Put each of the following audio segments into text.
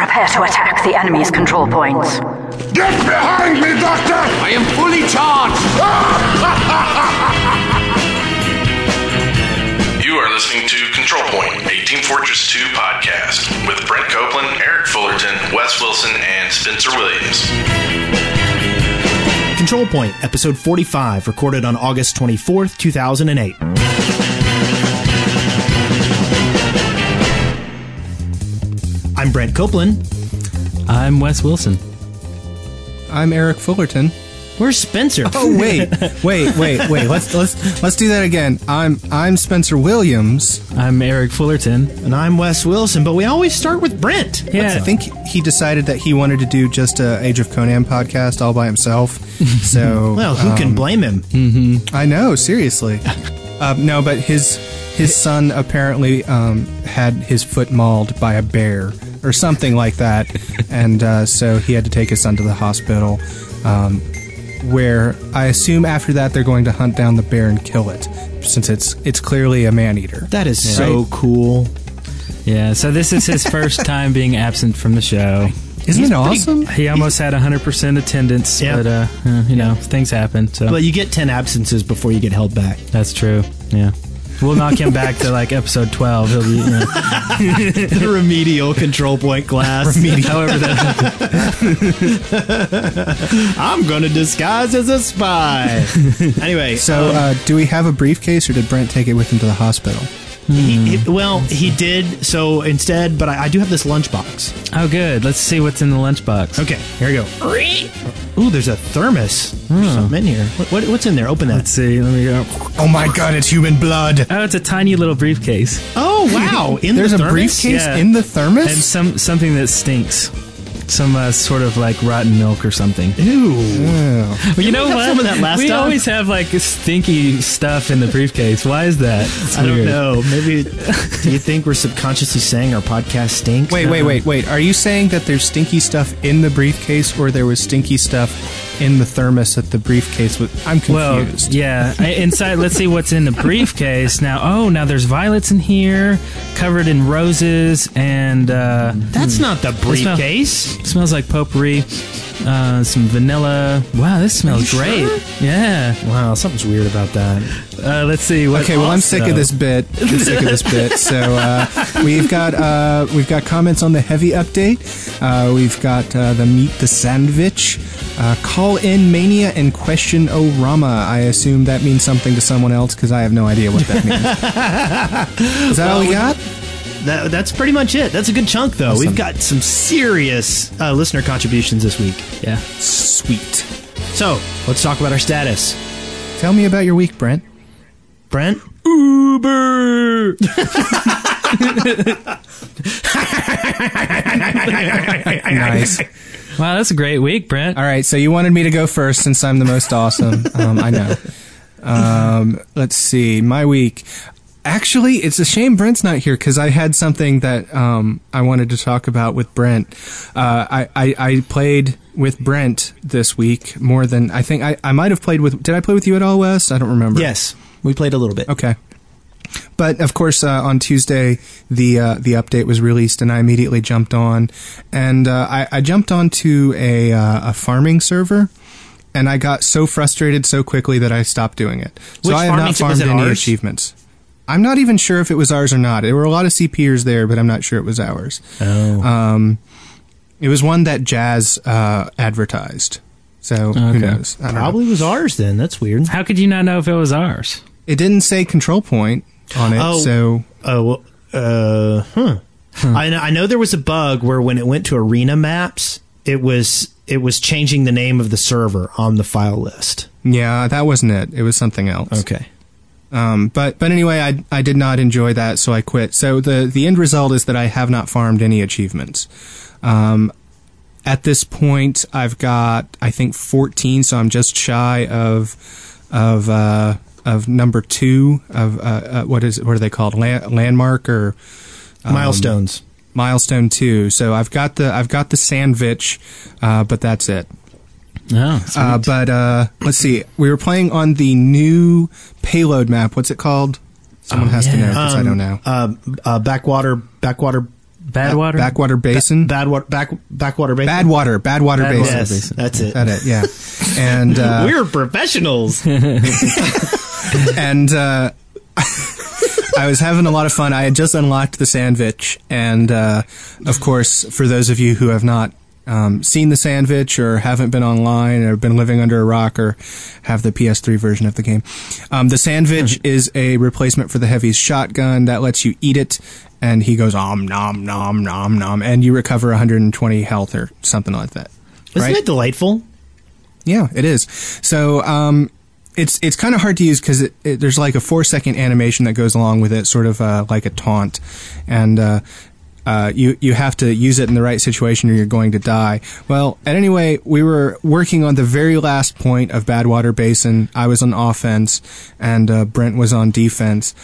Prepare to attack the enemy's control points. Get behind me, Doctor! I am fully charged! You are listening to Control Point, a Team Fortress 2 podcast with Brent Copeland, Eric Fullerton, Wes Wilson, and Spencer Williams. Control Point, episode 45, recorded on August 24th, 2008. I'm Brent Copeland. I'm Wes Wilson. I'm Eric Fullerton. Where's Spencer? Oh wait, wait, wait, wait. Let's let's let's do that again. I'm I'm Spencer Williams. I'm Eric Fullerton. And I'm Wes Wilson, but we always start with Brent. Yeah. I think he decided that he wanted to do just a Age of Conan podcast all by himself. So Well, who can um, blame him? I know, seriously. uh, no, but his his son apparently um, had his foot mauled by a bear or something like that, and uh, so he had to take his son to the hospital. Um, where I assume after that they're going to hunt down the bear and kill it, since it's it's clearly a man eater. That is so cool. Yeah, so this is his first time being absent from the show. Isn't it awesome? He almost had 100% attendance, Yeah. but, uh, uh, you know, things happen. So But you get 10 absences before you get held back. that's true. Yeah. We'll knock him back to like episode 12. He'll be, you know, Remedial control point class. however that. I'm going to disguise as a spy. anyway, So, um, uh, do we have a briefcase, or did Brent take it with him to the hospital? He- he- hmm. well, he did. So instead, but I, I do have this lunchbox. Oh, good. Let's see what's in the lunchbox. Okay, here we go. Ooh, there's a thermos. There's hmm. something in here. What, what, what's in there? Open that. Let's see. Let me go. Oh my God! It's human blood. Oh, it's a tiny little briefcase. Oh wow! In There's the a briefcase Yeah. in the thermos And thermos. some something that stinks. Some uh, sort of like rotten milk or something. Ooh. Oh. Well, you know we what? some of that last we time? always have like stinky stuff in the briefcase. Why is that? It's I don't know. Maybe do you think we're subconsciously saying our podcast stinks? Wait, wait, wait, wait. Are you saying that there's stinky stuff in the briefcase, or there was stinky stuff in the thermos at the briefcase was? I'm confused. Well, confused. yeah. I- Inside, let's see what's in the briefcase now. Oh, now there's violets in here, covered in roses, and uh, That's not the smell- briefcase. smells like potpourri. Uh, some vanilla. Wow, this smells great. Yeah. Wow, something's weird about that. Uh, let's see. Okay, well, I'm sick of this bit. I'm sick of this bit. So uh, we've got uh, we've got comments on the heavy update. Uh, we've got uh, the meet the sandwich. Uh, call in mania and question O Rama. I assume that means something to someone else because I have no idea what that means. Is that all we got? That, that's pretty much it. That's a good chunk, though. Awesome. We've got some serious uh, listener contributions this week. Yeah. Sweet. So let's talk about our status. Tell me about your week, Brent. Brent, Uber. Nice. Wow, that's a great week, Brent. All right, so you wanted me to go first since I'm the most awesome. Um, I know. Um, let's see, my week. Actually, it's a shame Brent's not here because I had something that um, I wanted to talk about with Brent. Uh, I, I, I played with Brent this week more than I think I, I might have played with. Did I play with you at all, Wes? I don't remember. yes, we played a little bit. Okay. But of course, uh, on Tuesday, the uh, the update was released, and I immediately jumped on, and uh, I, I jumped onto a uh, a farming server, and I got so frustrated so quickly that I stopped doing it. So I have not farmed any ours? achievements. I'm not even sure if it was ours or not. There were a lot of CPers there, but I'm not sure it was ours. Oh. Um, it was one that Jazz uh, advertised. So Okay. who knows? I don't know. Probably was ours then. That's weird. How could you not know if it was ours? It didn't say control point on it, Oh. so Oh, well, uh, huh. I, know, I know there was a bug where when it went to arena maps, it was it was changing the name of the server on the file list. yeah, that wasn't it. It was something else. Okay. Um, but but anyway, I I did not enjoy that, so I quit. So the the end result is that I have not farmed any achievements. Um, at this point, I've got I think 14, so I'm just shy of of uh, of number two of uh, uh, what is what are they called La- landmark or um, Milestones. milestone two. So I've got the I've got the sandwich, uh, but that's it. Oh. Uh, but uh, let's see. We were playing on the new payload map. What's it called? Someone has to know because I don't know. Uh, uh, backwater, backwater Badwater. Backwater Basin. Badwater back backwater basin. Badwater. Badwater Badwater Basin. Yes, Basin. that's it. That it, yeah. And uh, We're professionals. and uh, I was having a lot of fun. I had just unlocked the sandwich, and uh, of course, for those of you who have not um, seen the sandwich or haven't been online or been living under a rock or have the PS3 version of the game, um, the sandwich is a replacement for the heavy's shotgun that lets you eat it. And he goes om nom nom nom nom, and you recover 120 health or something like that. Isn't right? it delightful? Yeah, it is. So um, it's it's kind of hard to use because it, it, there's like a four second animation that goes along with it, sort of uh, like a taunt, and uh, uh, you you have to use it in the right situation or you're going to die. Well, at anyway, we were working on the very last point of Badwater Basin. I was on offense, and uh, Brent was on defense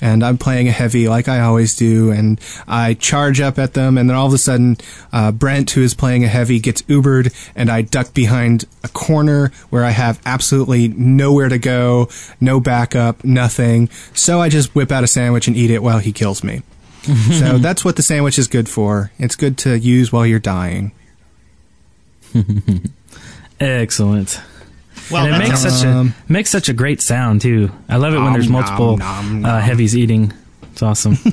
and I'm playing a heavy like I always do, and I charge up at them, and then all of a sudden, uh, Brent, who is playing a heavy, gets Ubered, and I duck behind a corner where I have absolutely nowhere to go, no backup, nothing. So I just whip out a sandwich and eat it while he kills me. so that's what the sandwich is good for. It's good to use while you're dying. Excellent. Well, and it makes that's- such a Um, makes such a great sound too. I love it when there's multiple nom, nom, uh, heavies eating. It's awesome.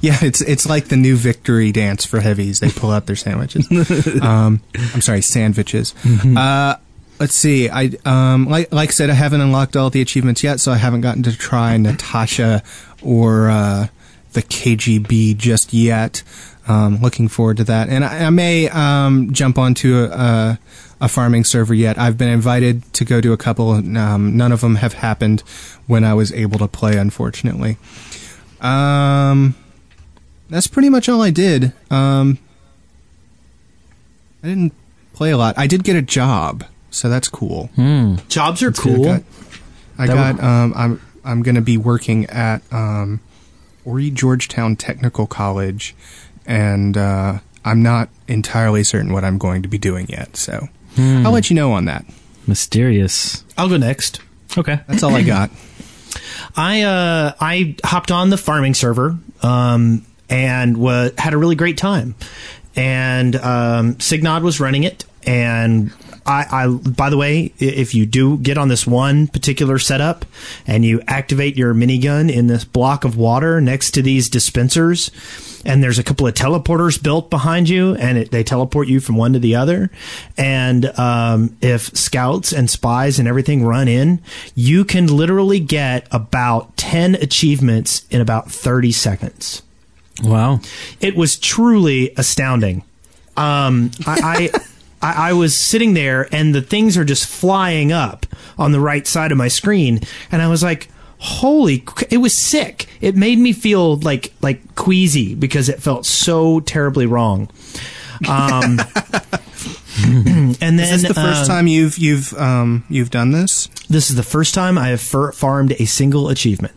Yeah, it's it's like the new victory dance for heavies. They pull out their sandwiches. um, I'm sorry, sandwiches. Uh, let's see. I um, like like I said, I haven't unlocked all the achievements yet, so I haven't gotten to try Natasha or uh, the KGB just yet. Um, looking forward to that, and I, I may um, jump onto a, a, a farming server yet. I've been invited to go to a couple. Um, none of them have happened when I was able to play, unfortunately. Um, that's pretty much all I did. Um, I didn't play a lot. I did get a job, so that's cool. jobs are That's good. cool. I got, I That got um, I'm I'm going to be working at um, Horry-Georgetown Technical College, and uh, I'm not entirely certain what I'm going to be doing yet. So I'll let you know on that. Mysterious. I'll go next. Okay. That's all I got. I uh, I hopped on the farming server um, and wa- had a really great time. And um, Signod was running it. And I, I, by the way, if you do get on this one particular setup and you activate your minigun in this block of water next to these dispensers, and there's a couple of teleporters built behind you, and it, they teleport you from one to the other. And um, if scouts and spies and everything run in, you can literally get about 10 achievements in about 30 seconds. Wow. It was truly astounding. Um, I, I, I I was sitting there and the things are just flying up on the right side of my screen, and I was like, "Holy!" It was sick. It made me feel like like queasy because it felt so terribly wrong. Um, and then Is this the first uh, time you've you've um, you've done this? This is the first time I have farmed a single achievement,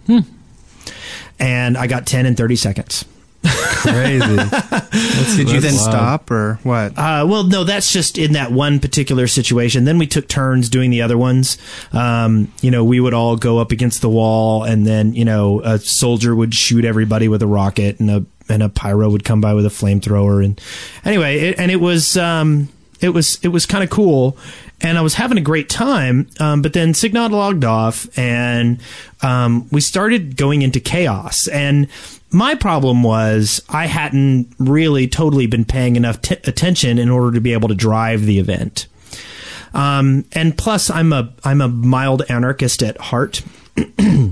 and I got ten in thirty seconds. Crazy. Did you then wild. stop or what? Uh, well, no, that's just in that one particular situation. Then we took turns doing the other ones. Um, you know, we would all go up against the wall, and then you know, a soldier would shoot everybody with a rocket, and a and a pyro would come by with a flamethrower. And anyway, it, and it was um, it was it was kind of cool. And I was having a great time, um, but then Signod logged off, and um, we started going into chaos. And my problem was I hadn't really totally been paying enough t- attention in order to be able to drive the event. Um, and plus, I'm a I'm a mild anarchist at heart.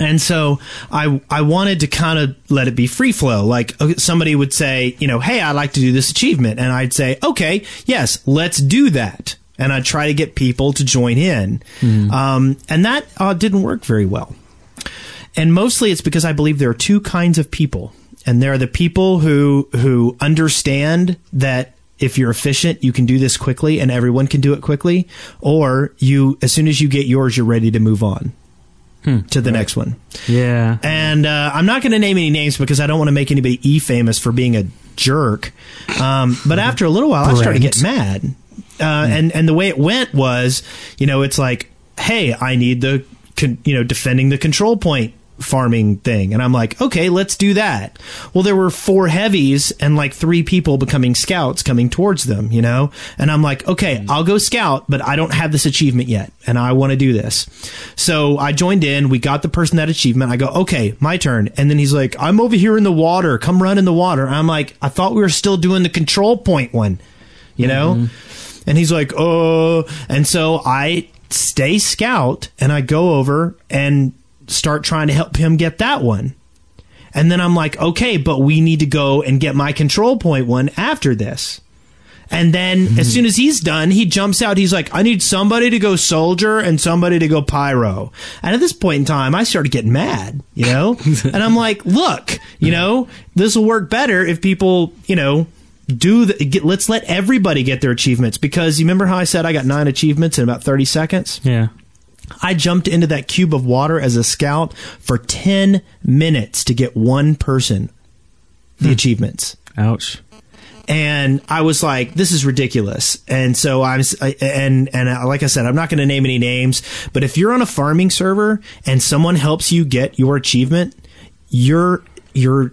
And so I I wanted to kind of let it be free flow. Like uh, somebody would say, you know, hey, I'd like to do this achievement, and I'd say, okay, yes, let's do that. And I'd try to get people to join in, um, and that uh, didn't work very well. And mostly it's because I believe there are two kinds of people, and there are the people who who understand that if you're efficient, you can do this quickly, and everyone can do it quickly, or you as soon as you get yours, you're ready to move on to the next one. yeah. And uh, I'm not going to name any names because I don't want to make anybody e famous for being a jerk. Um, but after a little while, I started Brent. getting mad. Uh, and and the way it went was, you know, it's like, hey, I need the, con- you know, defending the control point farming thing. And I'm like, okay, let's do that. Well, there were four heavies and like three people becoming scouts coming towards them, you know? And I'm like, okay, hmm. I'll go scout, but I don't have this achievement yet. And I want to do this. So I joined in. We got the person that achievement. I go, okay, my turn. And then he's like, I'm over here in the water. Come run in the water. And I'm like, I thought we were still doing the control point one, you know? Mm-hmm. And he's like, oh. And so I stay scout and I go over and start trying to help him get that one. And then I'm like, okay, but we need to go and get my control point one after this. And then mm-hmm. as soon as he's done, he jumps out. He's like, I need somebody to go soldier and somebody to go pyro. And at this point in time, I started getting mad, you know? and I'm like, look, you know, this will work better if people, you know, do the, get, let's let everybody get their achievements because you remember how I said I got nine achievements in about 30 seconds? Yeah. I jumped into that cube of water as a scout for 10 minutes to get one person the achievements. Ouch. And I was like, this is ridiculous. And so I'm, and, and uh, like I said, I'm not going to name any names, but if you're on a farming server and someone helps you get your achievement, your, your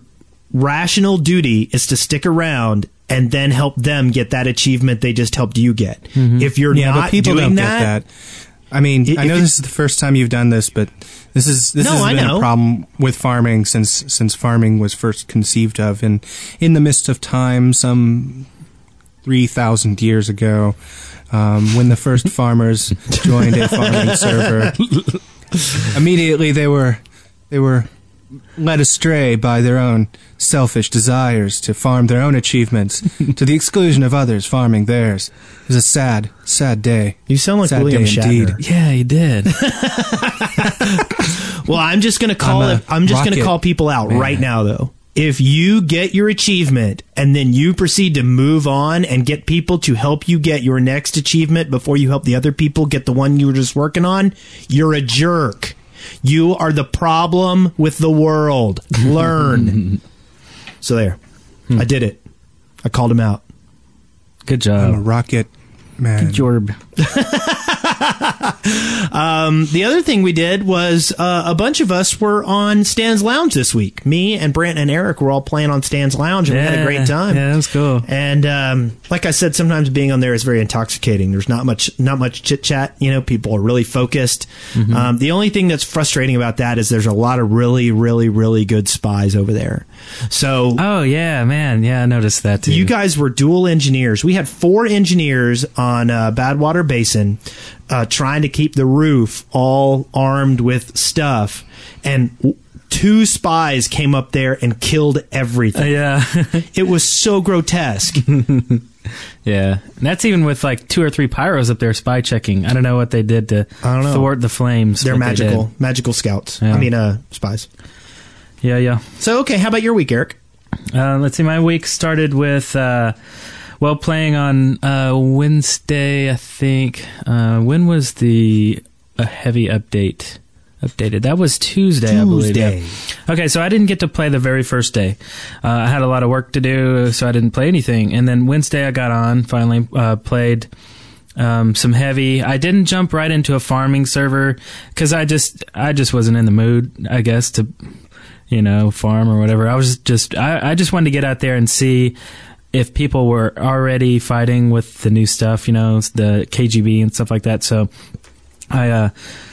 rational duty is to stick around and then help them get that achievement they just helped you get. If you're Yeah, not people doing don't that, get that. I mean, If I know this is the first time you've done this, but this is this No, has I been know. a problem with farming since since farming was first conceived of, and in the midst of time, some three thousand years ago, um, when the first farmers joined a farming server, immediately they were they were led astray by their own selfish desires to farm their own achievements to the exclusion of others farming theirs. It was a sad, sad day. you sound like Sad William day Shatner. indeed. Yeah, he did. Well, I'm just going to call I'm it. I'm just going to call people out man. right now, though. If you get your achievement and then you proceed to move on and get people to help you get your next achievement before you help the other people get the one you were just working on, you're a jerk. You are the problem with the world. Learn. so there. Hmm. I did it. I called him out. Good I'm a job. rocket man. Jorb. The other thing we did was uh, a bunch of us were on Stan's Lounge this week. Me and Brent and Eric were all playing on Stan's Lounge and we had a great time. Yeah, that was cool. And um, like I said, sometimes being on there is very intoxicating. There's not much, not much chit chat. You know, people are really focused. Mm-hmm. Um, the only thing that's frustrating about that is there's a lot of really, really, really good spies over there. So Oh yeah, man. Yeah, I noticed that too. you guys were dual engineers. We had four engineers on uh, Badwater Basin uh, trying to keep the roof all armed with stuff, and w- two spies came up there and killed everything. yeah, It was so grotesque. yeah. And that's even with like two or three pyros up there spy checking. I don't know what they did to I don't know. thwart the flames. They're what they magical, magical scouts. Yeah. I mean, uh, spies. Yeah, yeah. So, okay, how about your week, Eric? Uh, let's see. My week started with uh, well playing on uh, Wednesday. I think. Uh, when was the a heavy update? Updated. That was Tuesday, I believe. yeah. Okay, so I didn't get to play the very first day. Uh, I had a lot of work to do, so I didn't play anything. And then Wednesday, I got on. Finally, uh, played um, some heavy. I didn't jump right into a farming server because I just I just wasn't in the mood. I guess to you know farm or whatever. I was just I, I just wanted to get out there and see if people were already fighting with the new stuff. You know, the KGB and stuff like that. So I uh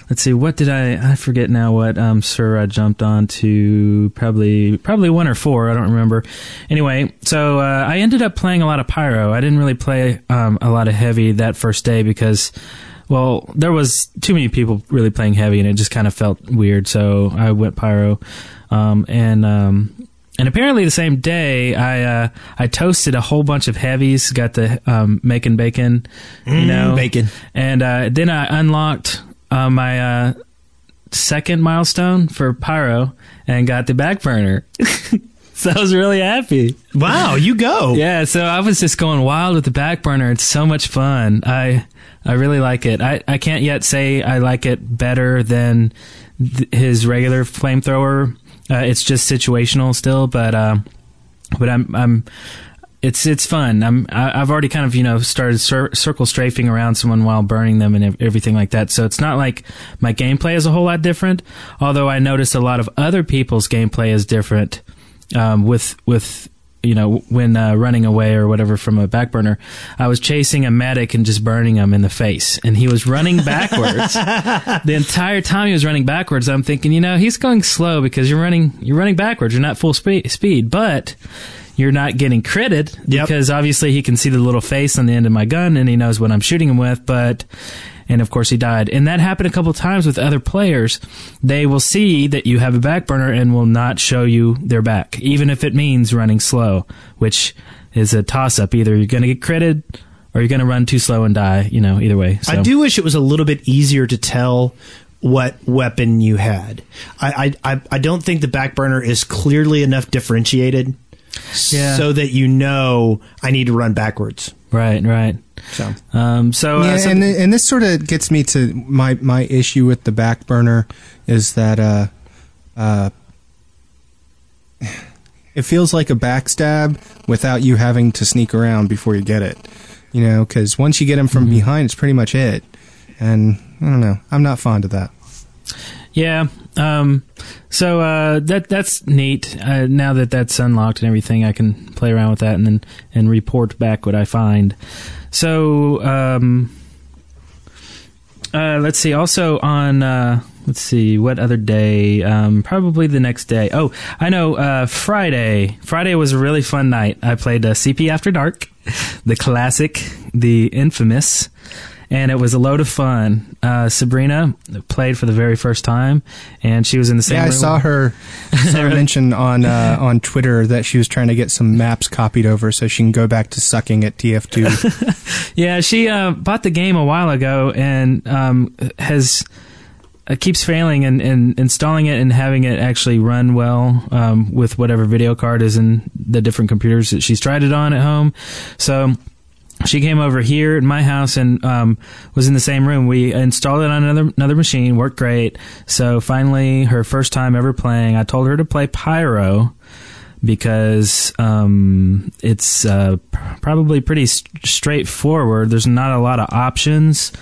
let's see what did I I forget now what um sir I jumped on to probably probably one or four I don't remember anyway so uh, I ended up playing a lot of pyro I didn't really play um a lot of heavy that first day because well there was too many people really playing heavy and it just kind of felt weird so I went pyro um and um and apparently the same day, I uh, I toasted a whole bunch of heavies, got the um, making bacon, you know, bacon. and uh, then I unlocked uh, my uh, second milestone for pyro and got the back burner. so I was really happy. Wow, you go. Yeah, so I was just going wild with the back burner. It's so much fun. I I really like it. I, I can't yet say I like it better than th- his regular flamethrower. Uh, it's just situational still, but um, but I'm I'm it's it's fun. I'm I've already kind of you know started cir- circle strafing around someone while burning them and everything like that. So it's not like my gameplay is a whole lot different. Although I noticed a lot of other people's gameplay is different um, with with you know when uh, running away or whatever from a back burner. I was chasing a medic and just burning him in the face, and he was running backwards the entire time. He was running backwards. I'm thinking, you know, he's going slow because you're running you're running backwards. You're not full spe- speed, but you're not getting critted Yep. because obviously he can see the little face on the end of my gun and he knows what I'm shooting him with, but and of course he died. And that happened a couple times with other players. They will see that you have a back burner and will not show you their back, even if it means running slow, which is a toss up. Either you're going to get critted or you're going to run too slow and die, you know, either way. So. I do wish it was a little bit easier to tell what weapon you had. I I, I, I don't think the back burner is clearly enough differentiated Yeah. so that you know I need to run backwards. Right, right. So Um, so, uh, yeah, so- and and this sort of gets me to my my issue with the back burner is that uh, uh, it feels like a backstab without you having to sneak around before you get it. You know, because once you get him from behind, it's pretty much it. And I don't know, I'm not fond of that. Yeah. Um, so uh, that that's neat. Uh, now that that's unlocked and everything, I can play around with that and then and report back what I find. So um, uh, let's see. Also on uh, let's see what other day. Um, probably the next day. Oh, I know. Uh, Friday. Friday was a really fun night. I played uh, CP After Dark, the classic, the infamous and it was a load of fun. Uh, Sabrina played for the very first time, and she was in the same. Yeah, I saw her, saw her mention on uh, on Twitter that she was trying to get some maps copied over so she can go back to sucking at TF2. Yeah, she uh, bought the game a while ago and um, has uh, keeps failing and, and installing it and having it actually run well um, with whatever video card is in the different computers that she's tried it on at home. So she came over here at my house and um, was in the same room. We installed it on another another machine, worked great. So finally, her first time ever playing, I told her to play Pyro because um, it's uh, probably pretty s straightforward. There's not a lot of options.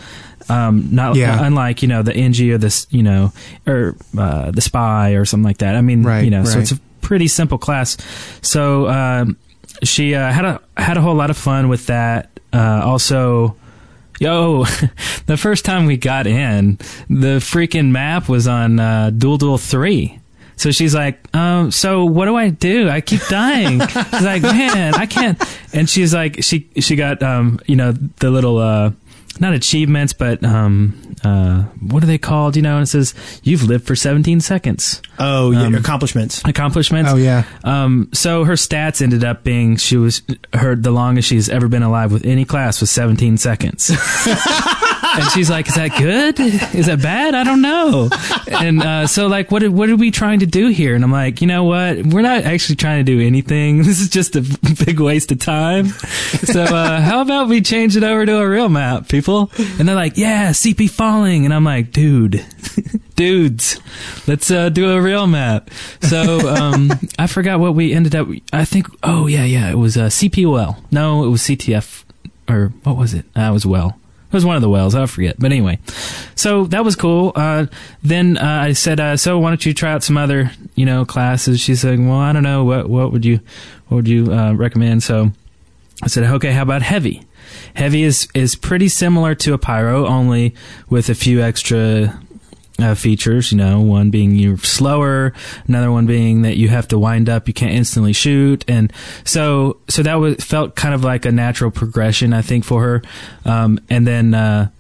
Um, not Yeah. unlike you know the NG or this you know or uh, the spy or something like that. I mean, Right, you know, so it's a pretty simple class. So um, she uh, had a had a whole lot of fun with that. Uh, also, yo, the first time we got in, the freaking map was on uh, Duel Duel Three. So she's like, um, so what do I do? I keep dying. she's like, man, I can't. And she's like, she she got um, you know, the little uh, not achievements, but um, uh, what are they called? You know, and it says you've lived for 17 seconds. oh, yeah, Um, accomplishments. Accomplishments. oh yeah, Um, so her stats ended up being she was her the longest she's ever been alive with any class was 17 seconds. and she's like, "Is that good? Is that bad? I don't know." And uh, so, like, what are, what are we trying to do here? And I'm like, you know what? We're not actually trying to do anything. This is just a big waste of time. So uh, how about we change it over to a real map, people? And they're like, "Yeah, CP falling," and I'm like, "Dude." dudes let's uh, do a real map so um, i forgot what we ended up i think oh yeah yeah it was uh, cpol no it was ctf or what was it uh, was well it was one of the wells i forget. But anyway so that was cool. Uh, then uh, i said uh, so why don't you try out some other you know classes? She said, well i don't know. What what would you what would you uh, recommend? So I said, okay, how about heavy? Heavy is, is pretty similar to a pyro, only with a few extra uh, features, you know, one being you're slower, another one being that you have to wind up, you can't instantly shoot. And so, so that was, felt kind of like a natural progression, I think, for her. Um, and then, uh,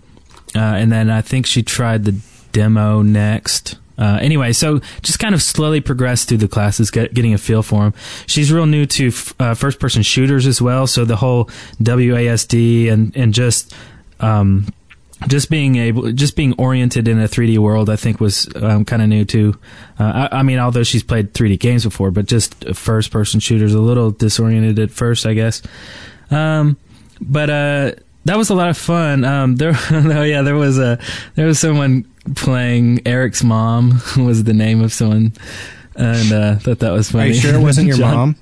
uh, and then I think she tried the demo next. Uh, anyway, so just kind of slowly progressed through the classes, get, getting a feel for them. She's real new to f- uh, first-person shooters as well, so the whole WASD and and just um, just being able, just being oriented in a 3D world, I think was um, kind of new too. Uh, I, I mean, although she's played 3D games before, but just first-person shooters, a little disoriented at first, I guess. Um, but uh, that was a lot of fun. Um, there, oh yeah, there was a there was someone playing Eric's mom was the name of someone, and uh, thought that was are funny. you sure it wasn't your John- mom?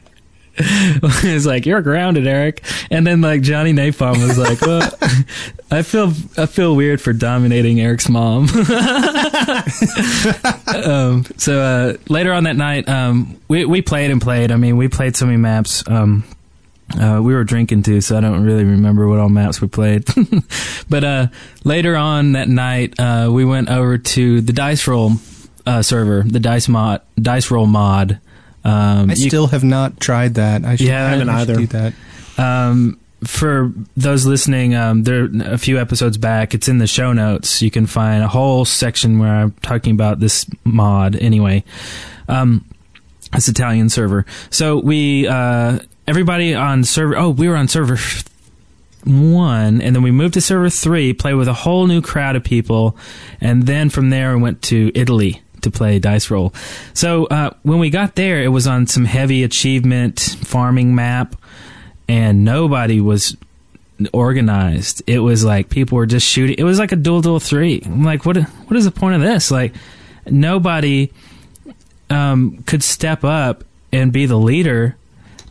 was like, "You're grounded, Eric." And then like Johnny Napalm was like, "Well, I feel I feel weird for dominating Eric's mom." um, so uh, later on that night, um, we we played and played. I mean, we played so many maps. Um, uh, we were drinking too, so I don't really remember what all maps we played. but uh, later on that night, uh, we went over to the dice roll uh, server, the dice mod, dice roll mod. Um, I you- still have not tried that. I should, Yeah, I haven't I either. do that. um, for those listening, um, there a few episodes back. It's in the show notes. You can find a whole section where I'm talking about this mod. Anyway, um, this Italian server. So we uh, everybody on server. Oh, we were on server one, and then we moved to server three. Played with a whole new crowd of people, and then from there we went to Italy to play dice roll. So uh, when we got there, it was on some heavy achievement farming map and nobody was organized. It was like people were just shooting. It was like a duel duel three. I'm like, what? What is the point of this? Like, nobody um, could step up and be the leader.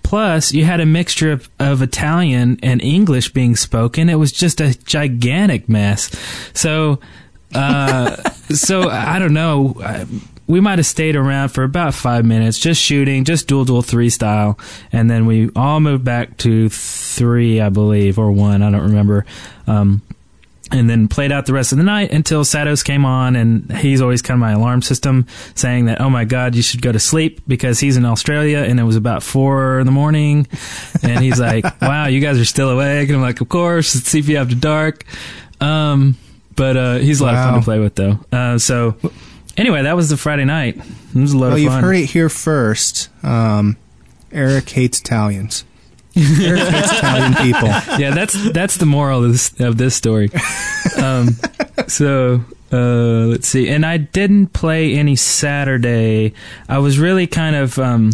Plus, you had a mixture of, of Italian and English being spoken. It was just a gigantic mess. So, uh, so I don't know. I- We might have stayed around for about five minutes, just shooting, just dual dual three style, and then we all moved back to three, I believe, or one. I don't remember. Um, and then played out the rest of the night until Satos came on, and he's always kind of my alarm system, saying that, "Oh my God, you should go to sleep," because he's in Australia, and it was about four in the morning, and he's like, "Wow, you guys are still awake," and I'm like, "Of course, it's CP after dark." Um, but uh, he's a lot of fun to play with, though. Uh, so anyway, that was the Friday night. It was a lot Well, of you've fun. heard it here first. Um, Eric hates Italians. Eric hates Italian people. yeah, that's that's the moral of this of this story. Um, so uh, let's see, and I didn't play any Saturday. I was really kind of um,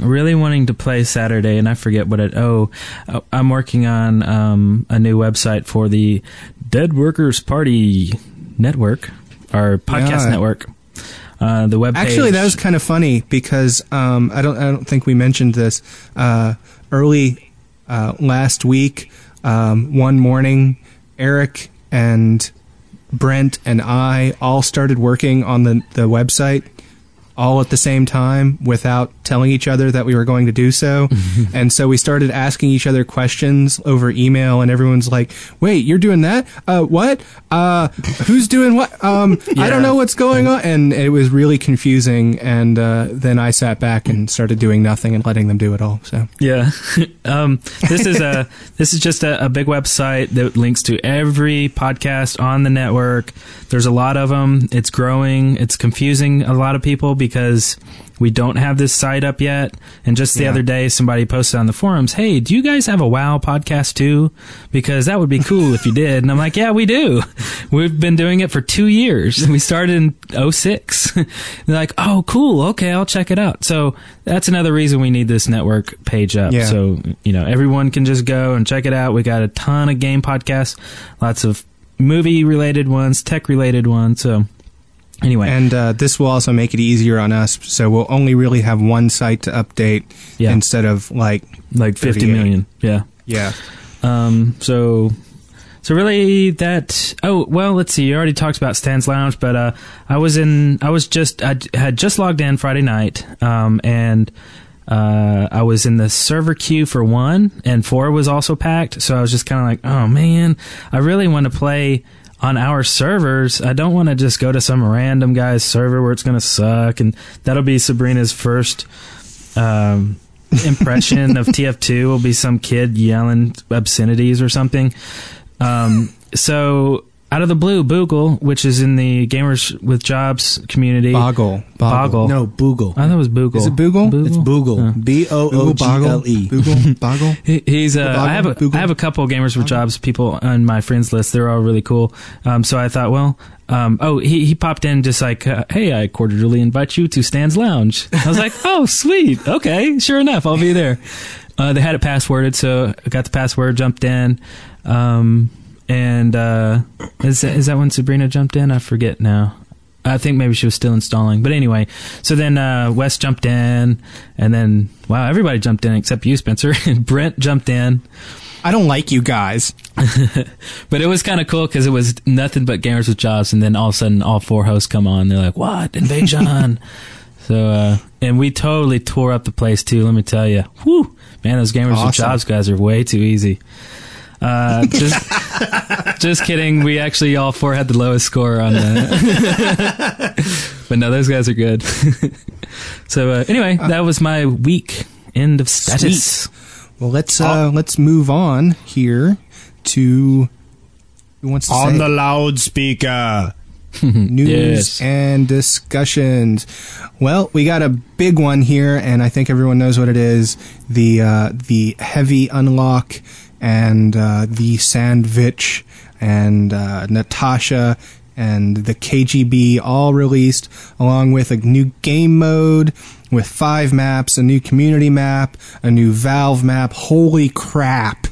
really wanting to play Saturday, and I forget what it. Oh, I- I'm working on um, a new website for the Dead Workers Party Network, our podcast Yeah. network. Uh, the web Actually, that was kind of funny because um, I don't I don't think we mentioned this uh, early uh, last week. Um, one morning, Eric and Brent and I all started working on the the website all at the same time without telling each other that we were going to do so. and so we started asking each other questions over email and everyone's like, "Wait, you're doing that? Uh what? Uh who's doing what? Um I don't know what's going on." And it was really confusing and uh then I sat back and started doing nothing and letting them do it all. So Yeah. um, this is a this is just a, a big website that links to every podcast on the network. There's a lot of them. It's growing. It's confusing a lot of people because we don't have this site up yet. And just the Yeah. other day, somebody posted on the forums, "Hey, do you guys have a WoW podcast too? Because that would be cool if you did." And I'm like, "Yeah, we do. We've been doing it for two years. We started in 06. They're like, "Oh, cool. Okay, I'll check it out." So that's another reason we need this network page up. Yeah. So you know, everyone can just go and check it out. We got a ton of game podcasts, lots of movie related ones, tech related ones. So anyway, and uh, this will also make it easier on us. So we'll only really have one site to update Yeah. instead of like like 50 38. million. Yeah. yeah. Um, so, so really that, oh, well, let's see. You already talked about Stan's Lounge, but, uh, I was in, I was just, I had just logged in Friday night, um, and, uh, I was in the server queue for one, and four was also packed. So I was just kind of like, oh man, I really want to play on our servers. I don't want to just go to some random guy's server where it's going to suck, and that'll be Sabrina's first, um, impression of TF2 will be some kid yelling obscenities or something. Um, so out of the blue, Boogle, which is in the Gamers with Jobs community, Boggle. Boggle. No, Boogle. I thought it was Boogle. Is it Boogle? It's Boogle. B O O G L E. Boogle. Boggle. He, he's uh, Boggle, I have a, Google. I have a couple of gamers with jobs people on my friends list. They're all really cool. Um, so I thought, well, um, oh, he he popped in just like, uh, hey, I cordially invite you to Stan's Lounge. I was like, oh, sweet, okay, sure enough, I'll be there. Uh, they had it passworded, so I got the password, jumped in. Um, and uh, is that, is that when Sabrina jumped in? I forget now. I think maybe she was still installing. But anyway, so then uh, Wes jumped in, and then wow, everybody jumped in except you, Spencer. and Brent jumped in. I don't like you guys. But it was kind of cool because it was nothing but gamers with jobs, and then all of a sudden, all four hosts come on. They're like, "What invasion?" so, uh, and we totally tore up the place too. Let me tell you, whoo, man, those gamers with jobs guys are way too easy. Uh, just, just kidding. We actually all four had the lowest score on that. but no, those guys are good. so uh, anyway, that was my week. End of status. Well, let's uh, let's move on here to who wants to On say the loudspeaker. news Yes. and discussions. Well, we got a big one here, and I think everyone knows what it is: the uh, the heavy unlock and uh, the Sandvich and uh, Natasha and the KGB all released, along with a new game mode with five maps, a new community map, a new Valve map. Holy crap!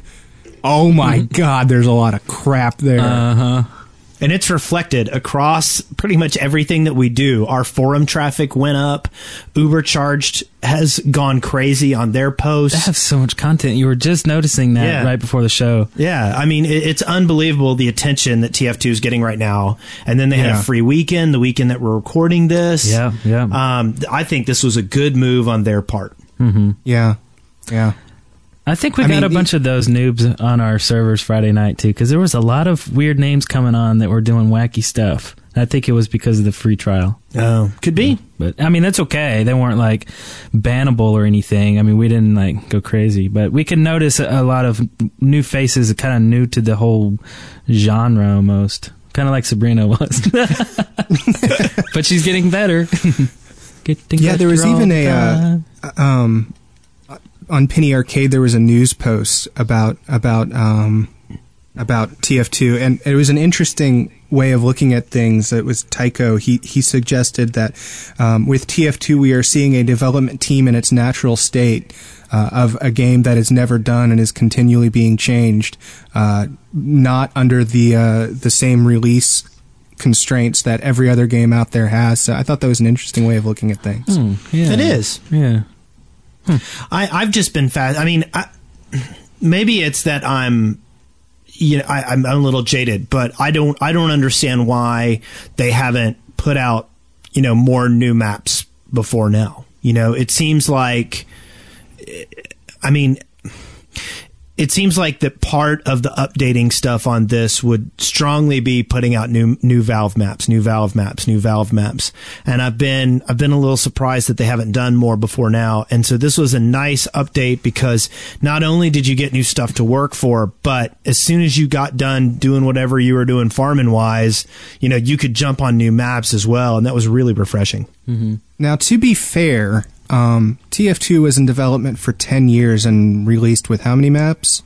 Oh my god, there's a lot of crap there. And it's reflected across pretty much everything that we do. Our forum traffic went up. Ubercharged has gone crazy on their posts. They have so much content. You were just noticing that Yeah. right before the show. Yeah, I mean, it, it's unbelievable the attention that TF2 is getting right now. And then they had a free weekend, the weekend that we're recording this. Yeah, yeah. Um, I think this was a good move on their part. yeah, yeah. I think we I got mean, a bunch of those noobs on our servers Friday night too, because there was a lot of weird names coming on that were doing wacky stuff. I think it was because of the free trial. Oh, could be. But I mean, that's okay. They weren't like bannable or anything. I mean, we didn't like go crazy, but we could notice a, a lot of new faces, kind of new to the whole genre almost. Kind of like Sabrina was, but she's getting better. getting Yeah, there was even a uh, um on Penny Arcade. There was a news post about about um about TF2, and it was an interesting way of looking at things. It was Tycho. He he suggested that um, with TF2 we are seeing a development team in its natural state. Uh, of a game that is never done and is continually being changed, uh, not under the uh, the same release constraints that every other game out there has. So I thought that was an interesting way of looking at things. Hmm, yeah. It is. Yeah. Hmm. I, I've just been fast. I mean, I, maybe it's that I'm, you know, I, I'm a little jaded, but I don't, I don't understand why they haven't put out, you know, more new maps before now. You know, it seems like, I mean, it seems like that part of the updating stuff on this would strongly be putting out new new valve maps new valve maps new valve maps. And i've been i've been a little surprised that they haven't done more before now. And so this was a nice update because not only did you get new stuff to work for but as soon as you got done doing whatever you were doing farming wise you know you could jump on new maps as well. And that was really refreshing mm-hmm. Now, to be fair, um, TF2 was in development for 10 years and released with how many maps?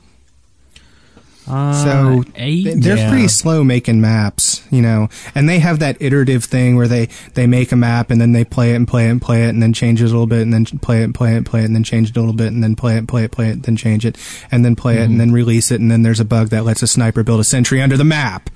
so eight? they- they're Yeah. pretty slow making maps, you know, and they have that iterative thing where they, they make a map and then they play it and play it and play it and then change it a little bit and then play it and play it and play it and then change it a little bit and then play it, play it, play it, then change it and then play it and then release it and then there's a bug that lets a sniper build a sentry under the map.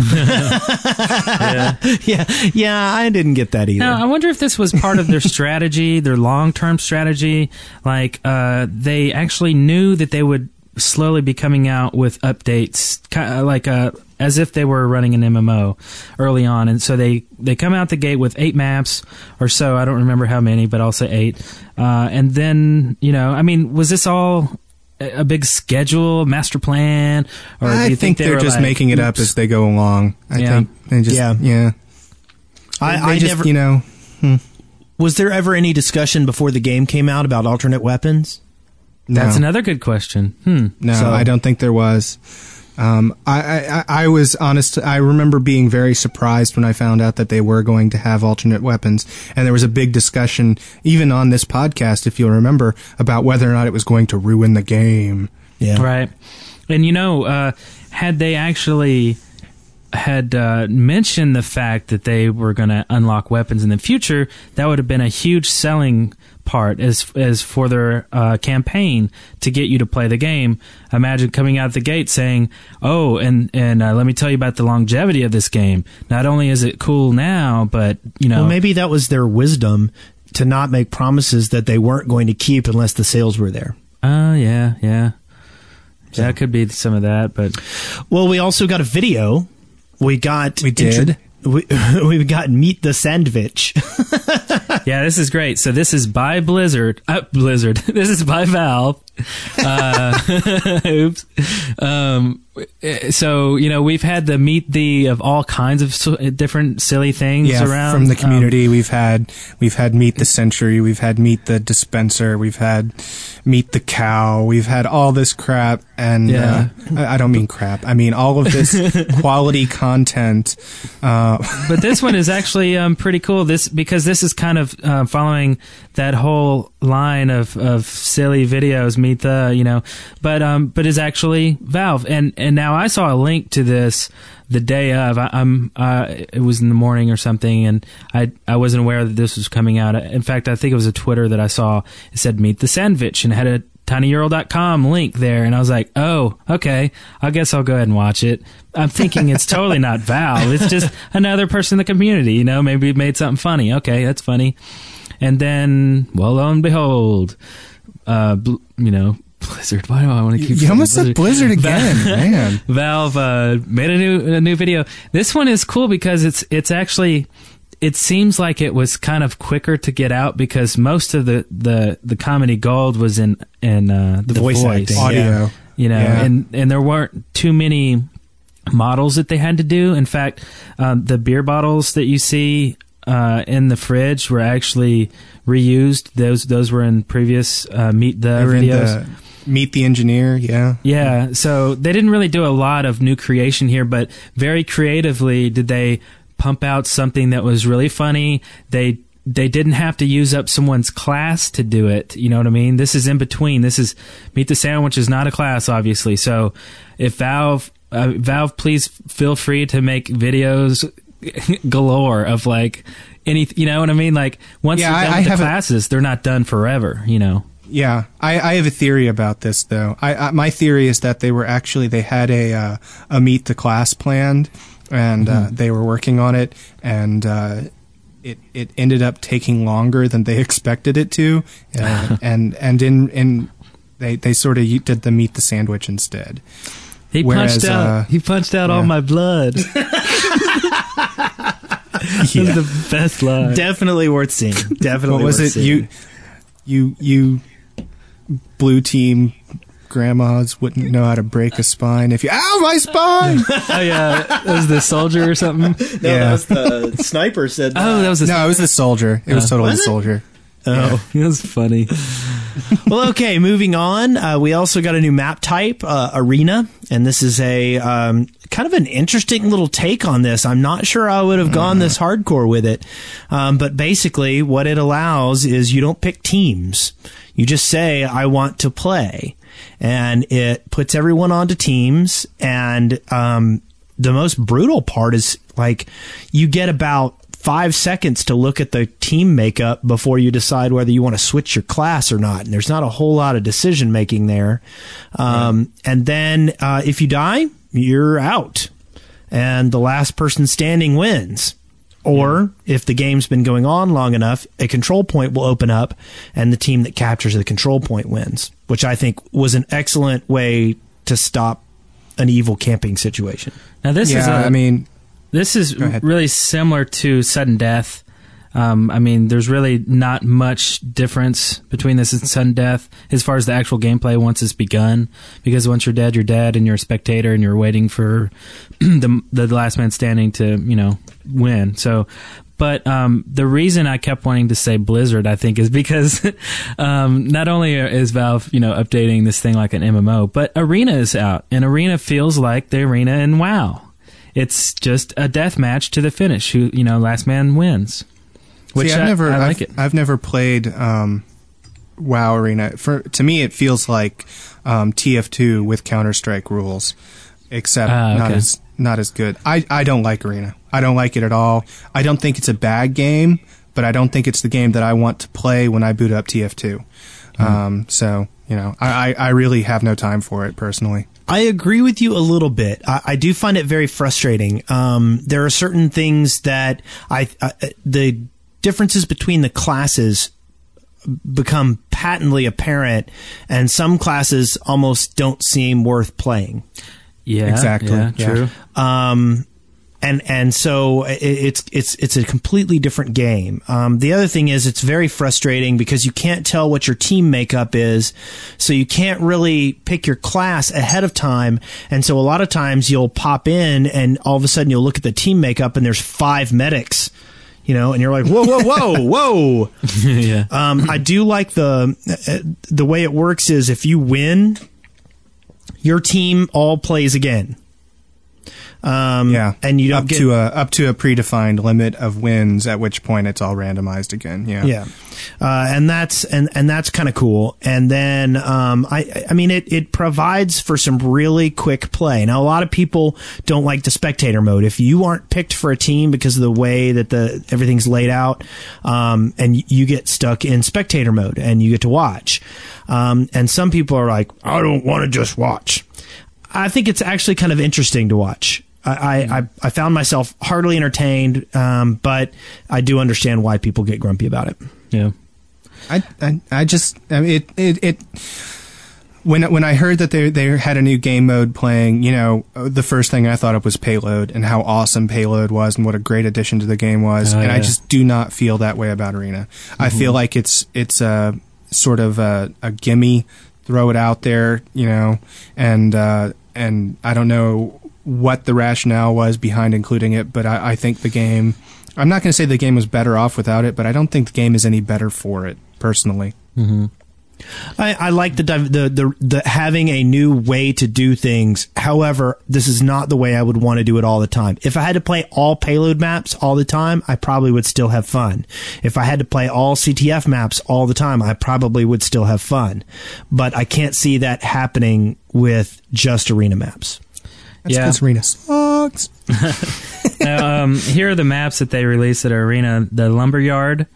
yeah yeah i didn't get that either Now, I wonder if this was part of their strategy, their long term strategy. Like, uh, they actually knew that they would slowly be coming out with updates, ki- uh, like, uh, as if they were running an MMO early on. And so they, they come out the gate with eight maps or so. I don't remember how many, but I'll say eight. Uh, and then, you know, I mean, was this all a a big schedule, master plan? Or do I you think, they they're were just like, making it up as they go along. I Yeah. think they just, Yeah. yeah. I, They I just, never you know, was there ever any discussion before the game came out about alternate weapons That's another good question. Hmm. No, So- I don't think there was. Um, I, I, I I was honest. I remember being very surprised when I found out that they were going to have alternate weapons, and there was a big discussion, even on this podcast, if you'll remember, about whether or not it was going to ruin the game. yeah Right. And you know, uh, had they actually had uh, mentioned the fact that they were going to unlock weapons in the future, that would have been a huge selling part as as for their uh, campaign to get you to play the game. Imagine coming out the gate saying, "Oh, and and uh, let me tell you about the longevity of this game. Not only is it cool now, but you know, Well, maybe that was their wisdom to not make promises that they weren't going to keep unless the sales were there. oh yeah, yeah." That could be some of that, but Well, we also got a video. We got We did? We, we got meet the sandwich. Yeah, this is great. So this is by Blizzard. Uh, Blizzard. This is by Valve. Uh, oops. Um, so you know we've had the meet the of all kinds of s- different silly things yeah, around from the Um, community. we've had we've had meet the sentry, we've had meet the dispenser, we've had meet the cow, we've had all this crap, and Yeah. uh, I, I don't mean crap. I mean all of this quality content. Uh, but this one is actually um, pretty cool. This because this is kind of uh, following that whole line of, of silly videos. Meet the you know, but um, but is actually Valve. And and now I saw a link to this the day of. I, I'm uh, it was in the morning or something, and I I wasn't aware that this was coming out. In fact, I think it was a Twitter that I saw. It said Meet the Sandwich and had a tinyurl.com link there and I was like, "Oh, okay. I guess I'll go ahead and watch it." I'm thinking it's totally not Valve. It's just another person in the community, you know, maybe made something funny. Okay, that's funny. And then, well, lo and behold, uh, bl- you know, Blizzard. Why do I want to keep you saying almost said Blizzard again, man. Valve uh, made a new a new video. This one is cool because it's it's actually it seems like it was kind of quicker to get out because most of the the, the comedy gold was in in uh, the, voice acting, Audio. Yeah. you know, Yeah. and and there weren't too many models that they had to do. In fact, um, the beer bottles that you see uh, in the fridge were actually reused. Those those were in previous uh, meet the videos. the- meet the engineer, yeah. Yeah, so they didn't really do a lot of new creation here, but very creatively did they pump out something that was really funny. They they didn't have to use up someone's class to do it. You know what I mean? This is in between. This is Meet the Sandwich is not a class, obviously. So if Valve uh, Valve, please feel free to make videos galore of like any. You know what I mean? Like once Yeah, you're done I with the have a- classes, they're not done forever. You know. Yeah, I, I have a theory about this though. I, I my theory is that they were actually they had a uh, a meet the class planned, and uh, they were working on it, and uh, it it ended up taking longer than they expected it to, uh, and and in in they they sort of did the meet the sandwich instead. He Whereas, punched out. uh, he punched out all my blood. That's the best line. Definitely worth seeing. Definitely. What was worth it? seeing. You you you blue team grandmas wouldn't know how to break a spine if you ow my spine. oh yeah, that was the soldier or something. No, Yeah. that was the sniper said. That. Oh, that was the. no, it was the soldier. It was uh, totally the Was it? soldier. Oh, that was funny. well, okay. Moving on, uh, we also got a new map type, uh, Arena, and this is a um, kind of an interesting little take on this. I'm not sure I would have gone this hardcore with it, um, but basically, what it allows is you don't pick teams. You just say, "I want to play," and it puts everyone onto teams. And um, the most brutal part is like you get about five seconds to look at the team makeup before you decide whether you want to switch your class or not. And there's not a whole lot of decision making there. Um, And then uh, if you die, you're out, and the last person standing wins. Or if the game's been going on long enough, a control point will open up, and the team that captures the control point wins, which I think was an excellent way to stop an evil camping situation. Now this is. yeah, A, I mean, this is really similar to sudden death. Um, I mean, there's really not much difference between this and sudden death as far as the actual gameplay once it's begun. Because once you're dead, you're dead, and you're a spectator, and you're waiting for the the last man standing to you know win. So, but um, the reason I kept wanting to say Blizzard, I think, is because um, not only is Valve you know updating this thing like an MMO, but Arena is out, and Arena feels like the Arena in WoW. It's just a death match to the finish. Who you know, last man wins. Which see, I've I, never, I like I've, it. I've never played um, WoW Arena. For to me, it feels like um, TF2 with Counter Strike rules, except Ah, not as not as good. I I don't like Arena. I don't like it at all. I don't think it's a bad game, but I don't think it's the game that I want to play when I boot up TF2. Um, so you know, I, I I really have no time for it personally. I agree with you a little bit. I, I do find it very frustrating. Um, there are certain things that I, I the differences between the classes become patently apparent, and some classes almost don't seem worth playing. Yeah, Exactly, Yeah, yeah. true. Um, and and so it's it's it's a completely different game. Um, the other thing is it's very frustrating because you can't tell what your team makeup is, so you can't really pick your class ahead of time. And so a lot of times you'll pop in and all of a sudden you'll look at the team makeup and there's five medics. You know, and you're like, whoa, whoa, whoa, whoa. yeah. Um, I do like the the way it works is if you win, your team all plays again. Um, Yeah, and you don't up get to a up to a predefined limit of wins, at which point it's all randomized again. Yeah, yeah, uh, and that's and and that's kind of cool. And then um, I I mean it it provides for some really quick play. Now a lot of people don't like the spectator mode. If you aren't picked for a team because of the way that the everything's laid out, um, and you get stuck in spectator mode and you get to watch, um, and some people are like, I don't want to just watch. I think it's actually kind of interesting to watch. I, I, I found myself hardly entertained, um, but I do understand why people get grumpy about it. yeah. I, I, I just, I mean, it, it, it, when, when I heard that they, they had a new game mode playing, you know, the first thing I thought of was Payload and how awesome Payload was and what a great addition to the game was. Oh, and I just do not feel that way about Arena. I feel like it's, it's a sort of a, a gimme, throw it out there, you know, and, uh, and I don't know what the rationale was behind including it, but I, I think the game, I'm not going to say the game was better off without it, but I don't think the game is any better for it, personally. Mm-hmm. I, I like the, the the the having a new way to do things. However, this is not the way I would want to do it all the time. If I had to play all payload maps all the time, I probably would still have fun. If I had to play all CTF maps all the time, I probably would still have fun. But I can't see that happening with just arena maps. That's Yeah. because Arena sucks. now, um, here are the maps that they released at Arena. The Lumberyard,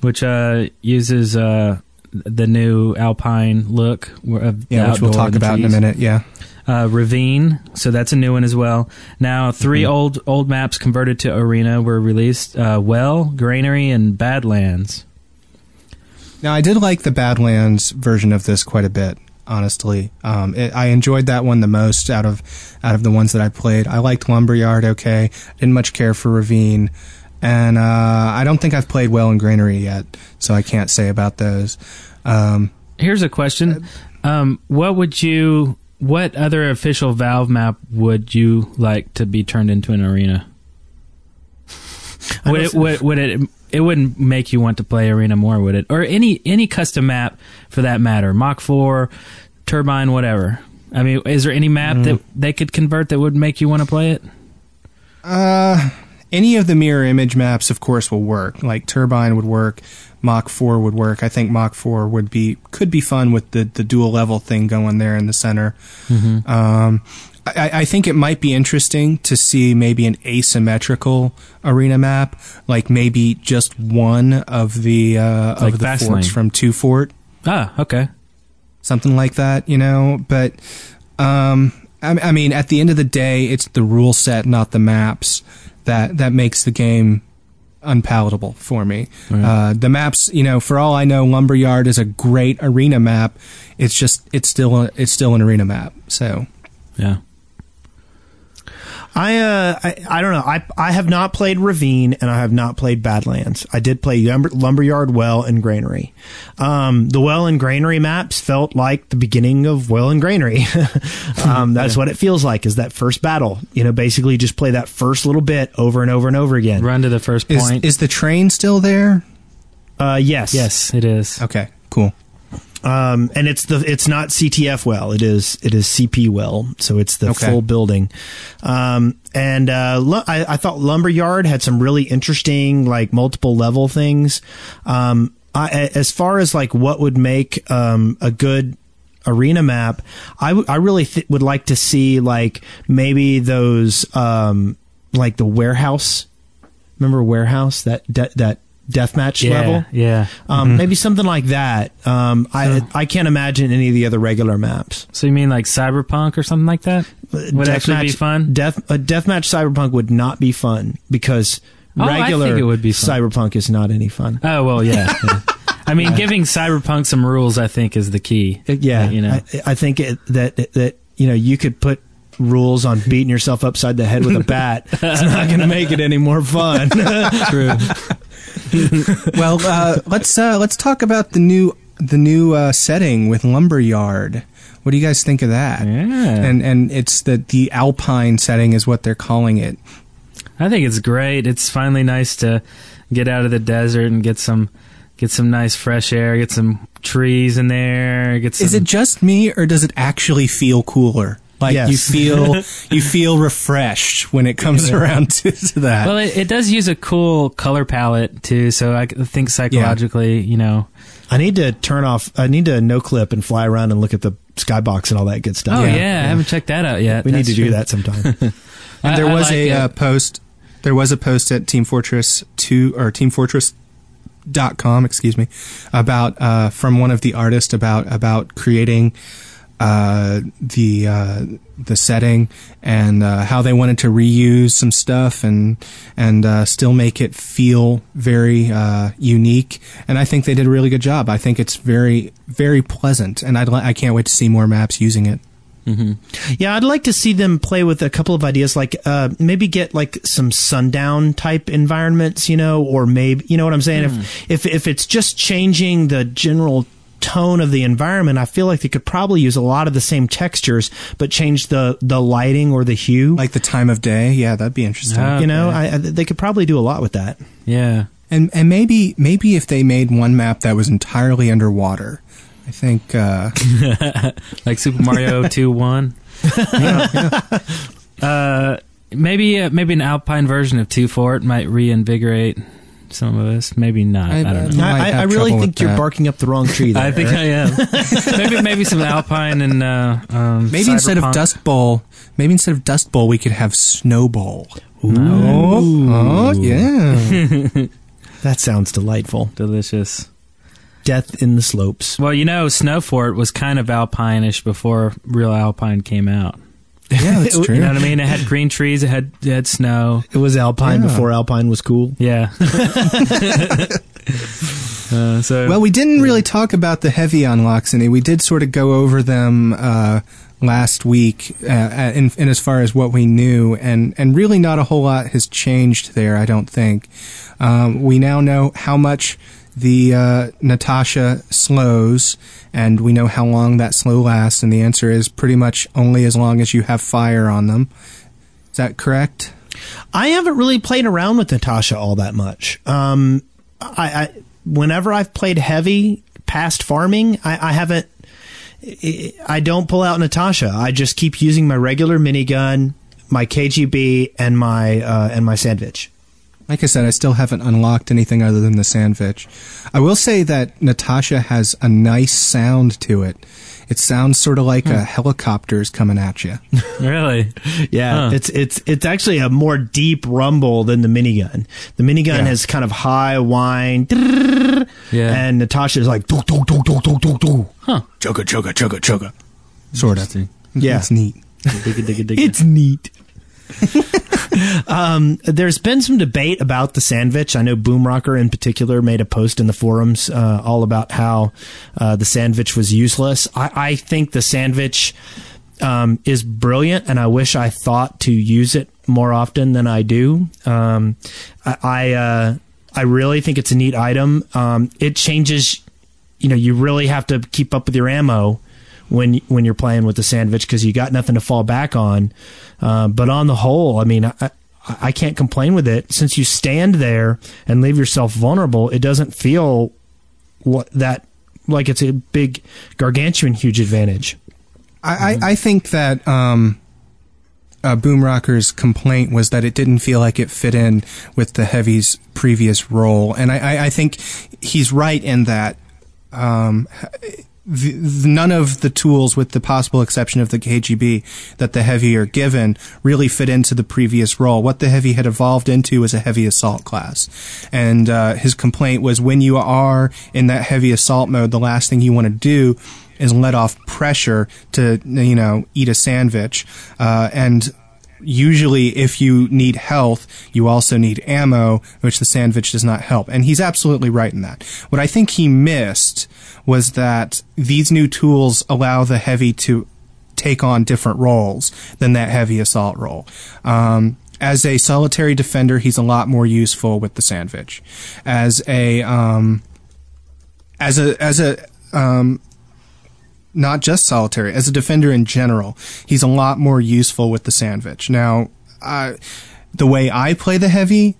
which uh, uses uh, the new Alpine look. Of Yeah, which we'll talk about in a minute. Yeah. Uh, Ravine, so that's a new one as well. Now, 3 Mm-hmm. old old maps converted to Arena were released: uh, Well, Granary, and Badlands. Now, I did like the Badlands version of this quite a bit. Honestly, um, it, I enjoyed that one the most out of out of the ones that I played. I liked Lumberyard. Okay, didn't much care for Ravine, and uh, I don't think I've played well in Granary yet, so I can't say about those. Um, Here's a question: um, What would you? What other official Valve map would you like to be turned into an arena? Would it? Would, would it? It wouldn't make you want to play arena more, would it? Or any any custom map for that matter? Mach four, turbine, whatever. I mean, is there any map that they could convert that would make you want to play it? Uh, any of the mirror image maps, of course, will work. Like Turbine would work, Mach 4 would work. I think Mach 4 would be could be fun with the the dual level thing going there in the center. Um, I, I think it might be interesting to see maybe an asymmetrical arena map, like maybe just one of the uh, Like of the forts from Two Fort Ah, okay. Something like that, you know. But um, I, I mean, at the end of the day, it's the rule set, not the maps, that that makes the game unpalatable for me. Uh, the maps, you know, for all I know, Lumberyard is a great arena map. It's just it's still a, it's still an arena map. So Yeah. I uh I, I don't know. I I have not played Ravine and I have not played Badlands. I did play Lumber, Lumberyard, Well, and Granary. Um, the Well and Granary maps felt like the beginning of Well and Granary. um, that's what it feels like. Is that first battle? You know, basically just play that first little bit over and over and over again. Run to the first is point. is the train still there? Uh, yes, yes, it is. Okay, cool. Um, and it's the it's not CTF well. It is it is CP well. So it's the Okay. full building. Um, and uh, I, I thought Lumberyard had some really interesting like multiple level things. Um, I, as far as like what would make um, a good arena map, I, w- I really th- would like to see like maybe those um like the warehouse. Remember warehouse that de- that deathmatch yeah, level. yeah. Um, Maybe something like that. Um, I I can't imagine any of the other regular maps. So you mean like Cyberpunk or something like that? Would actually be fun. Death a deathmatch cyberpunk would not be fun because Oh, I regular think it would be fun. cyberpunk is not any fun. Oh well, yeah. yeah. I mean, giving Cyberpunk some rules, I think, is the key. yeah, you know. I, I think it, that that you know you could put rules on beating yourself upside the head with a bat. it's not going to make it any more fun. True. well, uh, let's uh, let's talk about the new the new uh, setting with Lumberyard. What do you guys think of that? Yeah. And and it's the the Alpine setting is what they're calling it. I think it's great. It's finally nice to get out of the desert and get some get some nice fresh air, get some trees in there, get some Is it just me, or does it actually feel cooler? Like Yes. you feel you feel refreshed when it comes around to, to that. Well, it, it does use a cool color palette too, so I think psychologically, you know. I need to turn off. I need to no clip and fly around and look at the skybox and all that good stuff. Oh yeah, I haven't checked that out yet. we need That's to do that sometime. And there I- I was like a uh, post. There was a post at Team Fortress two or Team Fortress dot com, excuse me, about uh, from one of the artists about about creating uh, the uh, the setting and uh, how they wanted to reuse some stuff and and uh, still make it feel very uh, unique. And I think they did a really good job. I think it's very very pleasant, and I'd li- I can't wait to see more maps using it. Yeah, I'd like to see them play with a couple of ideas, like uh, maybe get like some sundown type environments, you know, or maybe you know what I'm saying. If if if it's just changing the general tone of the environment, I feel like they could probably use a lot of the same textures, but change the the lighting or the hue. Like the time of day, yeah, that'd be interesting. Ah. you know. I, I, they could probably do a lot with that. Yeah. And and maybe maybe if they made one map that was entirely underwater, I think uh, like Super Mario 2 1. Uh, maybe uh, maybe an Alpine version of 2 Fort might reinvigorate some of us. Maybe not. I, I- don't know. I- I, I, really think you're that. barking up the wrong tree. There, I think Eric. I am. maybe maybe some Alpine and uh, um, maybe instead of Dust Bowl, maybe instead of Dust Bowl, we could have Snowball. Bowl. Oh, oh, yeah. that sounds delightful. delicious. Death in the slopes. Well, you know, Snow Fort was kind of alpine-ish before real Alpine came out. Yeah, that's true. You know what I mean? It had green trees. It had it had snow. It was Alpine Yeah. before Alpine was cool. Yeah. uh, so Well, we didn't really talk about the heavy unlocks, and we did sort of go over them uh, last week, uh, in, in as far as what we knew, and and really not a whole lot has changed there. I don't think. Um, we now know how much the uh, Natasha slows, and we know how long that slow lasts, and the answer is pretty much only as long as you have fire on them. Is that correct? I haven't really played around with Natasha all that much. Um, I, I whenever I've played heavy past farming, I, I haven't. I- don't pull out Natasha. I just keep using my regular minigun, my KGB, and my uh, and my sandwich. Like I said, I still haven't unlocked anything other than the sandwich. I will say that Natasha has a nice sound to it. It sounds sort of like a hmm. helicopter's coming at you. really, Yeah, Huh. it's it's it's actually a more deep rumble than the minigun. The minigun Yeah. has kind of high whine, yeah. and Natasha's like do do do do do do do. Chugga, chugga, chugga, chugga. Sort of. Interesting. Yeah. It's neat. Digga, digga, digga. It's neat. um, there's been some debate about the sandwich. I know Boomrocker in particular made a post in the forums uh, all about how uh, the sandwich was useless. I, I think the sandwich um, is brilliant, and I wish I thought to use it more often than I do. Um, I I, uh, I really think it's a neat item. Um, it changes. You know, you really have to keep up with your ammo when when you're playing with the sandwich because you got nothing to fall back on. Uh, but on the whole, I mean, I, I- can't complain with it since you stand there and leave yourself vulnerable. It doesn't feel what that like it's a big, gargantuan, huge advantage. I, I, I think that um, uh, Boomrocker's complaint was that it didn't feel like it fit in with the Heavy's previous role. And I, I, I think he's right in that. Um, the, none of the tools, with the possible exception of the KGB, that the heavy are given really fit into the previous role. What the heavy had evolved into was a heavy assault class, and uh, his complaint was when you are in that heavy assault mode, the last thing you want to do is let off pressure to you know eat a sandwich, uh, and usually if you need health, you also need ammo, which the sandwich does not help. And he's absolutely right in that. What I think he missed was that these new tools allow the heavy to take on different roles than that heavy assault role. Um, as a solitary defender, he's a lot more useful with the sandwich. As a um, as a as a um, not just solitary, as a defender in general, he's a lot more useful with the sandwich. Now, the way I play the heavy,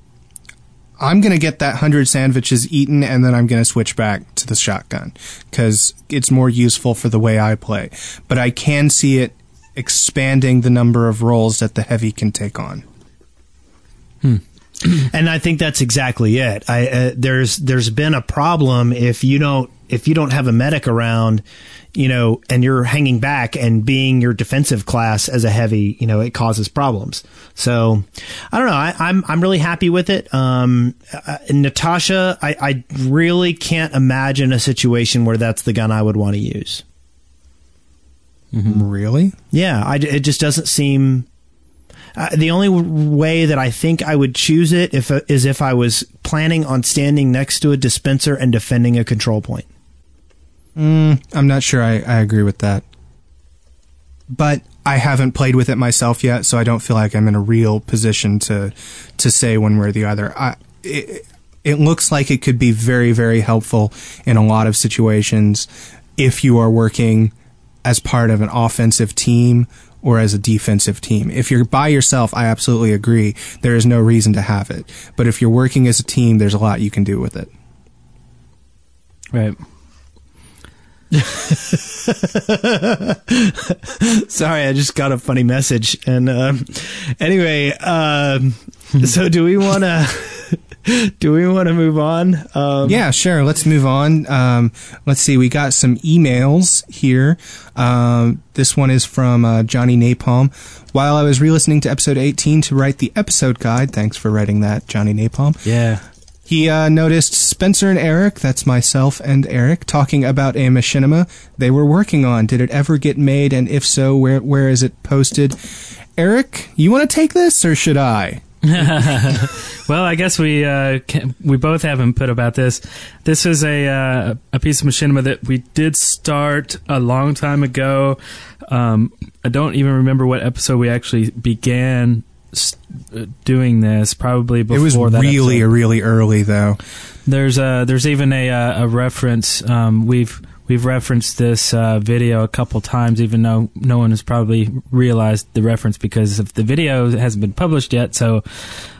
I'm going to get that 100 sandwiches eaten and then I'm going to switch back to the shotgun because it's more useful for the way I play. But I can see it expanding the number of roles that the heavy can take on. Hmm. and I think that's exactly it. I, uh, there's there's been a problem if you don't if you don't have a medic around you know, and you're hanging back and being your defensive class as a heavy, you know, it causes problems. So I don't know. I, am I'm, I'm really happy with it. Um, uh, Natasha, I, I really can't imagine a situation where that's the gun I would want to use. Mm-hmm. Really? Yeah. I, it just doesn't seem. Uh, the only way that I think I would choose it if uh, is if I was planning on standing next to a dispenser and defending a control point. Mm, I'm not sure I, I agree with that. But I haven't played with it myself yet, so I don't feel like I'm in a real position to to say one way or the other. I, it, it looks like it could be very, very helpful in a lot of situations if you are working as part of an offensive team or as a defensive team. If you're by yourself, I absolutely agree. There is no reason to have it. But if you're working as a team, there's a lot you can do with it. Right. Sorry, I just got a funny message. And uh, anyway, uh, so do we want to? do we want to move on? Um, yeah, sure. Let's move on. Um, let's see. We got some emails here. Um, this one is from uh, Johnny Napalm. While I was re-listening to episode 18 to write the episode guide, thanks for writing that, Johnny Napalm. Yeah. He uh, noticed Spencer and Eric, that's myself and Eric, talking about a machinima they were working on. Did it ever get made, and if so, where where is it posted? Eric, you want to take this, or should I? well, I guess we uh, can, we both have input about this. This is a uh, a piece of machinima that we did start a long time ago. Um, I don't even remember what episode we actually began doing this probably before it was really episode. really early though. There's a there's even a a reference um, we've we've referenced this uh, video a couple times even though no one has probably realized the reference because of the video hasn't been published yet. So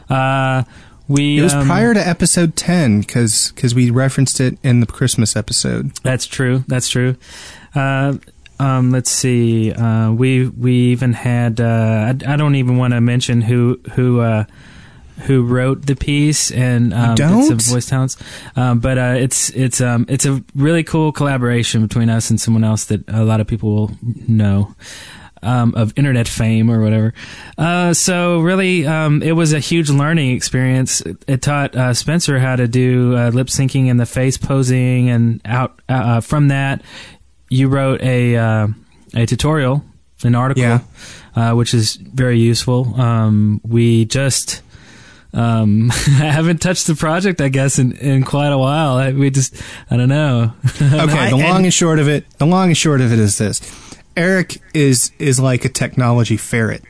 uh, we it was um, prior to episode 10 because because we referenced it in the christmas episode. That's true. That's true. Uh, um, let's see. Uh, we we even had. Uh, I, I, don't even want to mention who who uh, who wrote the piece and um, bits of voice talents. Um, but uh, it's it's um, it's a really cool collaboration between us and someone else that a lot of people will know. Um, of internet fame or whatever. Uh, so really, um, it was a huge learning experience. It, it taught uh, Spencer how to do uh, lip syncing and the face posing, and out uh, from that, you wrote a uh, a tutorial, an article, yeah. uh, which is very useful. Um, we just um, haven't touched the project, I guess, in, in quite a while. I, we just, I don't know. okay, the long and short of it, the long and short of it is this: Eric is is like a technology ferret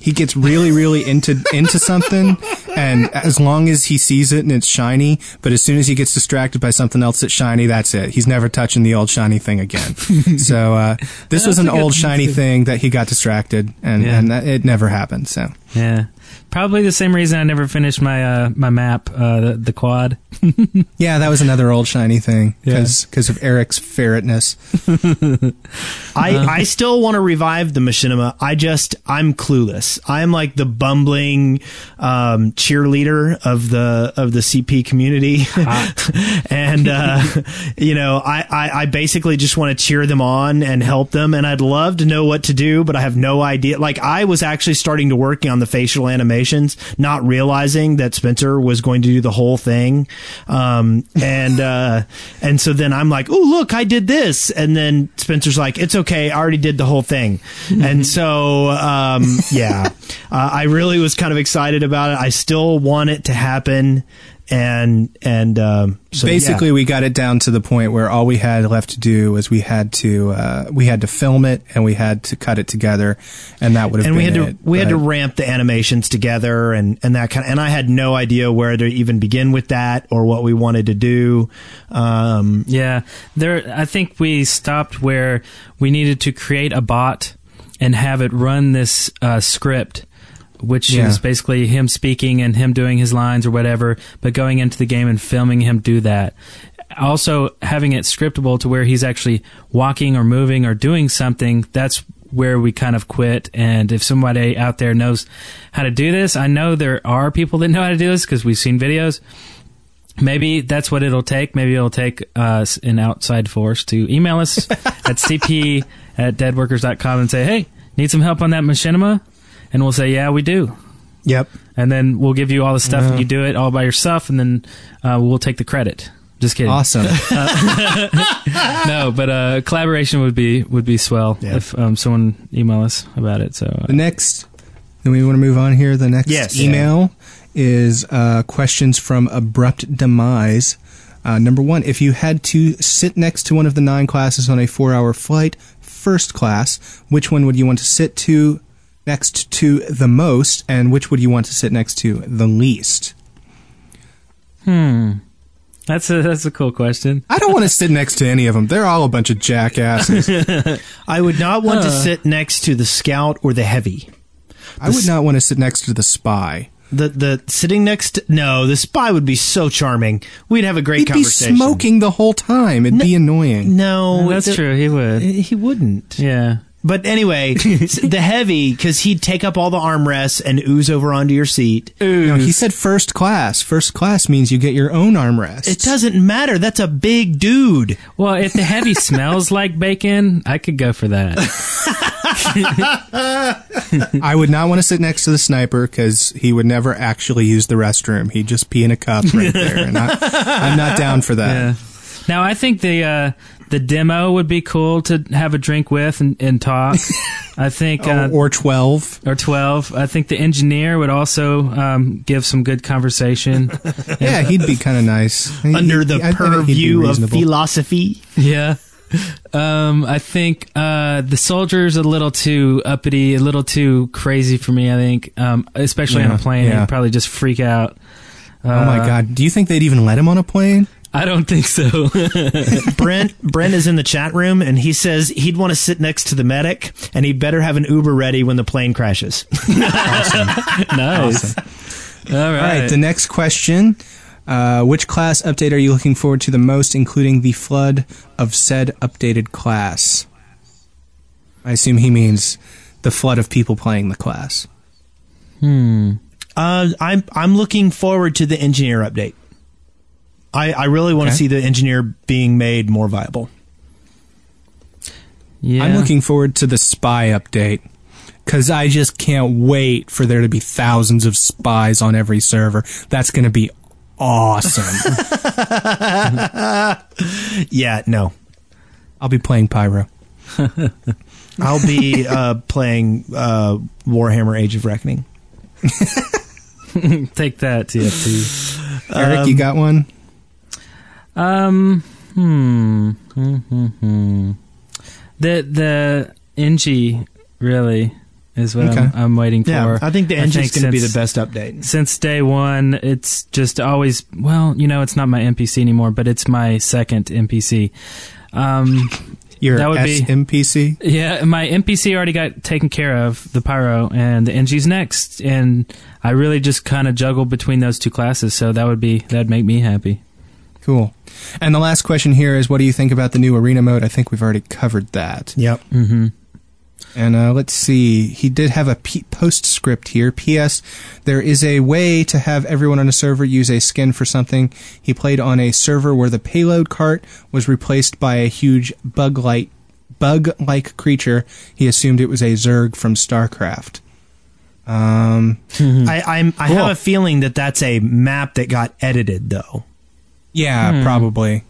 he gets really really into into something and as long as he sees it and it's shiny but as soon as he gets distracted by something else that's shiny that's it. He's never touching the old shiny thing again. So uh, this was an old shiny thing that he got distracted and yeah. and that, it never happened so. Yeah Probably the same reason I never finished my uh, my map, uh, the, the quad. yeah, that was another old shiny thing because because of Eric's ferretness. I I still want to revive the machinima. I just I'm clueless. I'm like the bumbling um, cheerleader of the of the CP community, and uh, you know, I, I I basically just want to cheer them on and help them, and I'd love to know what to do, but I have no idea. Like I was actually starting to working on the facial animations, not realizing that Spencer was going to do the whole thing, um, and uh, and so then I'm like, oh look, I did this, and then Spencer's like, it's okay, I already did the whole thing, and so um, yeah, uh, I really was kind of excited about it. I still want it to happen, and and um, so Basically, yeah. we got it down to the point where all we had left to do was we had to uh, we had to film it and we had to cut it together, and that would have and we been had to it. we had to ramp the animations together and and that kind of, and I had no idea where to even begin with that or what we wanted to do. Um, Yeah, there. I think we stopped where we needed to create a bot and have it run this uh, script, which Yeah. is basically him speaking and him doing his lines or whatever, but going into the game and filming him do that. Also, having it scriptable to where he's actually walking or moving or doing something. That's where we kind of quit. And if somebody out there knows how to do this, I know there are people that know how to do this because we've seen videos maybe that's what it'll take. Maybe it'll take us an outside force to email us at cp at deadworkers.com and say, hey, need some help on that machinima? And we'll say, yeah, we do. yep. And then we'll give you all the stuff and you do it all by yourself and then uh, we'll take the credit. Just kidding. awesome. No, but uh, collaboration would be would be swell Yeah. if um, someone email us about it. So uh, The next, then we want to move on here. The next Yes. email is uh, questions from Abrupt Demise. Uh, number one, if you had to sit next to one of the nine classes on a four hour flight, first class, which one would you want to sit to next to the most, and which would you want to sit next to the least? Hmm. That's a that's a cool question. I don't want to sit next to any of them. They're all a bunch of jackasses. I would not want to sit next to the scout or the heavy. I would not want to sit next to the spy. The the sitting next to, no the spy would be so charming. We'd have a great conversation. He'd be smoking the whole time. It'd be annoying. No, that's the- true. He would. He wouldn't. Yeah. But anyway, the heavy because he'd take up all the armrests and ooze over onto your seat. No, he said first class. First class means you get your own armrest. It doesn't matter. That's a big dude. Well, if the heavy smells like bacon, I could go for that. I would not want to sit next to the sniper because he would never actually use the restroom. He'd just pee in a cup right there, and I, I'm not down for that. Yeah. Now I think the uh, the demo would be cool to have a drink with and, and talk. I think uh, or, or twelve. or twelve. I think the engineer would also um, give some good conversation. Yeah, he'd be kind of nice Under he- the I- I bet he'd purview of philosophy. yeah. Um, I think uh, the soldier's a little too uppity, a little too crazy for me. I think, um, especially on a plane, yeah. he'd probably just freak out. Oh my god! Do you think they'd even let him on a plane? I don't think so. Brent Brent is in the chat room and he says he'd want to sit next to the medic and he better have an Uber ready when the plane crashes. awesome. nice. All All right. right. The next question: uh, Which class update are you looking forward to the most, including the flood of said updated class? I assume he means the flood of people playing the class. hmm. Uh, I'm I'm looking forward to the engineer update. I, I really want to Okay. see the engineer being made more viable. Yeah. I'm looking forward to the spy update because I just can't wait for there to be thousands of spies on every server. That's going to be awesome. Yeah, no. I'll be playing Pyro. I'll be uh, playing uh, Warhammer Age of Reckoning. Take that, TF2. Eric, you got one? Um. Hmm. Hmm. Hmm. hmm. The the Engie really is what Okay. I'm, I'm waiting for. Yeah, I think the engine's going to be the best update. Since day one, it's just always well, you know, it's not my NPC anymore, but it's my second NPC. Um, Your That would be- SMPC? yeah, my NPC already got taken care of, the Pyro, and the Engie's next, and I really just kind of juggle between those two classes, so that would be that'd make me happy. Cool. And the last question here is what do you think about the new arena mode? I think we've already covered that. Yep. Mm-hmm. And uh, let's see, he did have a P- postscript here. P.S. There is a way to have everyone on a server use a skin for something. He played on a server where the payload cart was replaced by a huge bug-like bug-like creature. He assumed it was a Zerg from StarCraft. Um, I, I'm, I Cool. have a feeling that that's a map that got edited, though. Yeah, hmm. probably.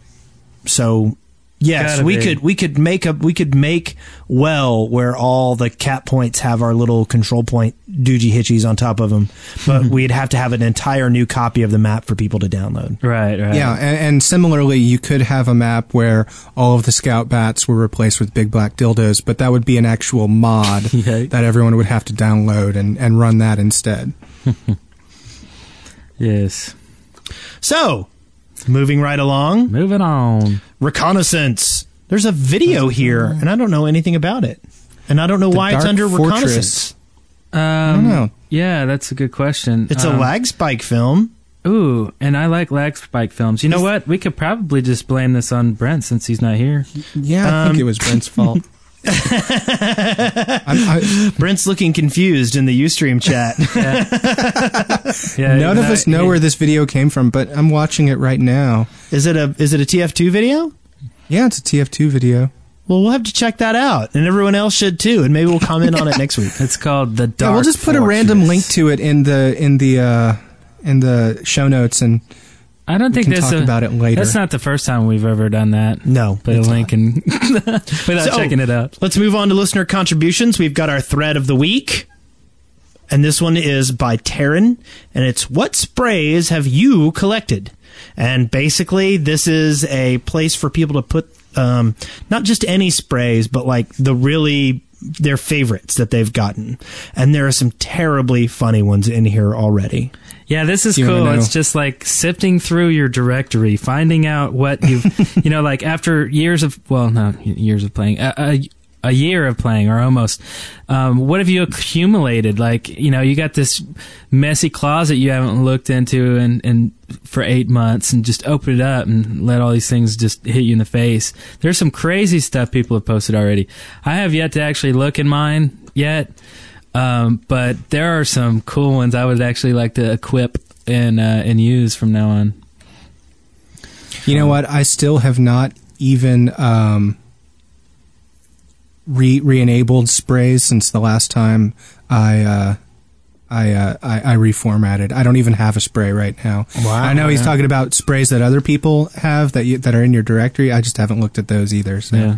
So yes, Gotta we be. could we could make a we could make well where all the cap points have our little control point doogie hitchies on top of them, but hmm. we'd have to have an entire new copy of the map for people to download. Right, right. Yeah, and, and similarly, you could have a map where all of the scout bats were replaced with big black dildos, but that would be an actual mod Yeah. that everyone would have to download and, and run that instead. Yes. So, moving right along, Moving on. reconnaissance. There's a video here, and I don't know anything about it, and I don't know why it's Dark under Fortress. reconnaissance. Um, know. Yeah, that's a good question. It's a Um, Lagspike film. Ooh, and I like Lagspike films. You know what? We could probably just blame this on Brent since he's not here. Yeah, I think Um, it was Brent's fault. I'm, I, Brent's looking confused in the UStream chat. Yeah, none of no, us know he- where this video came from, but I'm watching it right now. is it a is it a TF2 video? Yeah, it's a TF2 video. Well, we'll have to check that out, and everyone else should too, and maybe we'll comment on it next week. It's called the Dark. yeah, we'll just put a random link to it in the in the uh, in the show notes, and I don't think can that's talk a, about it later. That's not the first time we've ever done that. No, Put a link and without So- checking it out. Let's move on to listener contributions. We've got our thread of the week. And this one is by Terin, and it's what sprays have you collected? And basically, this is a place for people to put um, not just any sprays, but like the really their favorites that they've gotten. And there are some terribly funny ones in here already. Yeah, this is cool. It's just like sifting through your directory, finding out what you've, you know, like after years of, well, no, years of playing, a, a, a year of playing or almost, um, what have you accumulated? Like, you know, you got this messy closet you haven't looked into and, and for eight months and just open it up and let all these things just hit you in the face. There's some crazy stuff people have posted already. I have yet to actually look in mine yet. Um, but there are some cool ones I would actually like to equip and uh, and use from now on. You know what? I still have not even um, re re-enabled sprays since the last time I uh, I, uh, I I reformatted. I don't even have a spray right now. Wow. I know he's talking about sprays that other people have that you, that are in your directory. I just haven't looked at those either. So. Yeah.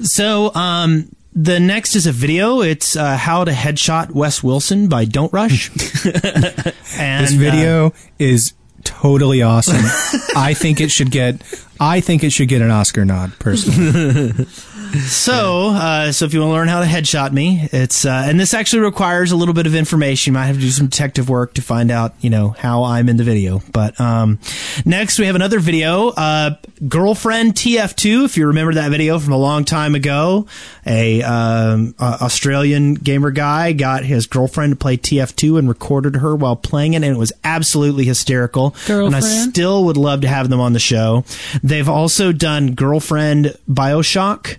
So, um, the next is a video. It's uh, How to Headshot Wes Wilson by Dontrush. and, This uh, video is totally awesome. I think it should get I think it should get an Oscar nod personally. So, uh, so if you want to learn how to headshot me, it's uh, and this actually requires a little bit of information. You might have to do some detective work to find out, you know, how I'm in the video. But um, next we have another video, uh, girlfriend TF2. If you remember that video from a long time ago, a um, uh, Australian gamer guy got his girlfriend to play TF2 and recorded her while playing it, and it was absolutely hysterical. And I still would love to have them on the show. They've also done girlfriend Bioshock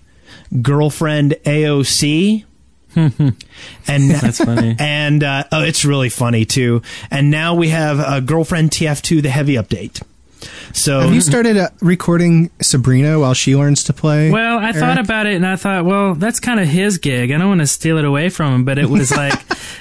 girlfriend AOC. and That's funny. and uh, oh, it's really funny too. And now we have a girlfriend TF2 the heavy update. So Have you started uh, recording Sabrina while she learns to play? Well, I thought about it and I thought, well, that's kind of his gig. I don't want to steal it away from him, but it was like,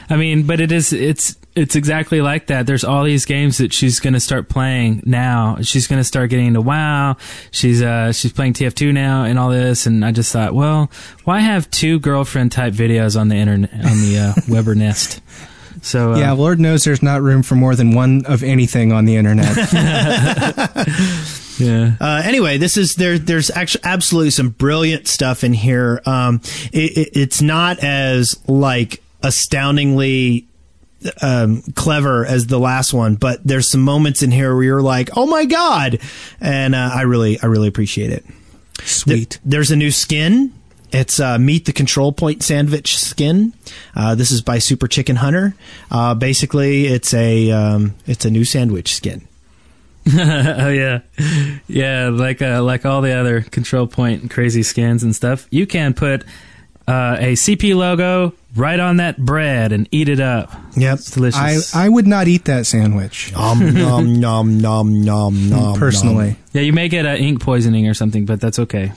I mean, but it is, it's, it's exactly like that. There's all these games that she's going to start playing now. She's going to start getting into WoW. She's, uh, she's playing TF2 now and all this. And I just thought, well, why have two girlfriend type videos on the internet, on the, uh, Weber Nest? So, uh, yeah, Lord knows there's not room for more than one of anything on the internet. yeah. Uh, anyway, this is there. There's actually absolutely some brilliant stuff in here. Um, it, it, it's not as like astoundingly um, clever as the last one, but there's some moments in here where you're like, "Oh my god!" and uh, I really, I really appreciate it. Sweet. Th- there's a new skin. It's uh, Meet the Control Point sandwich skin. Uh, this is by SuperChickenHunter. Uh, basically, it's a um, it's a new sandwich skin. oh yeah, yeah. Like uh, like all the other control point crazy skins and stuff, you can put uh, a CP logo right on that bread and eat it up. Yep. It's delicious. I, I would not eat that sandwich Nom nom nom nom nom nom. personally. yeah, you may get uh, ink poisoning or something, but that's okay.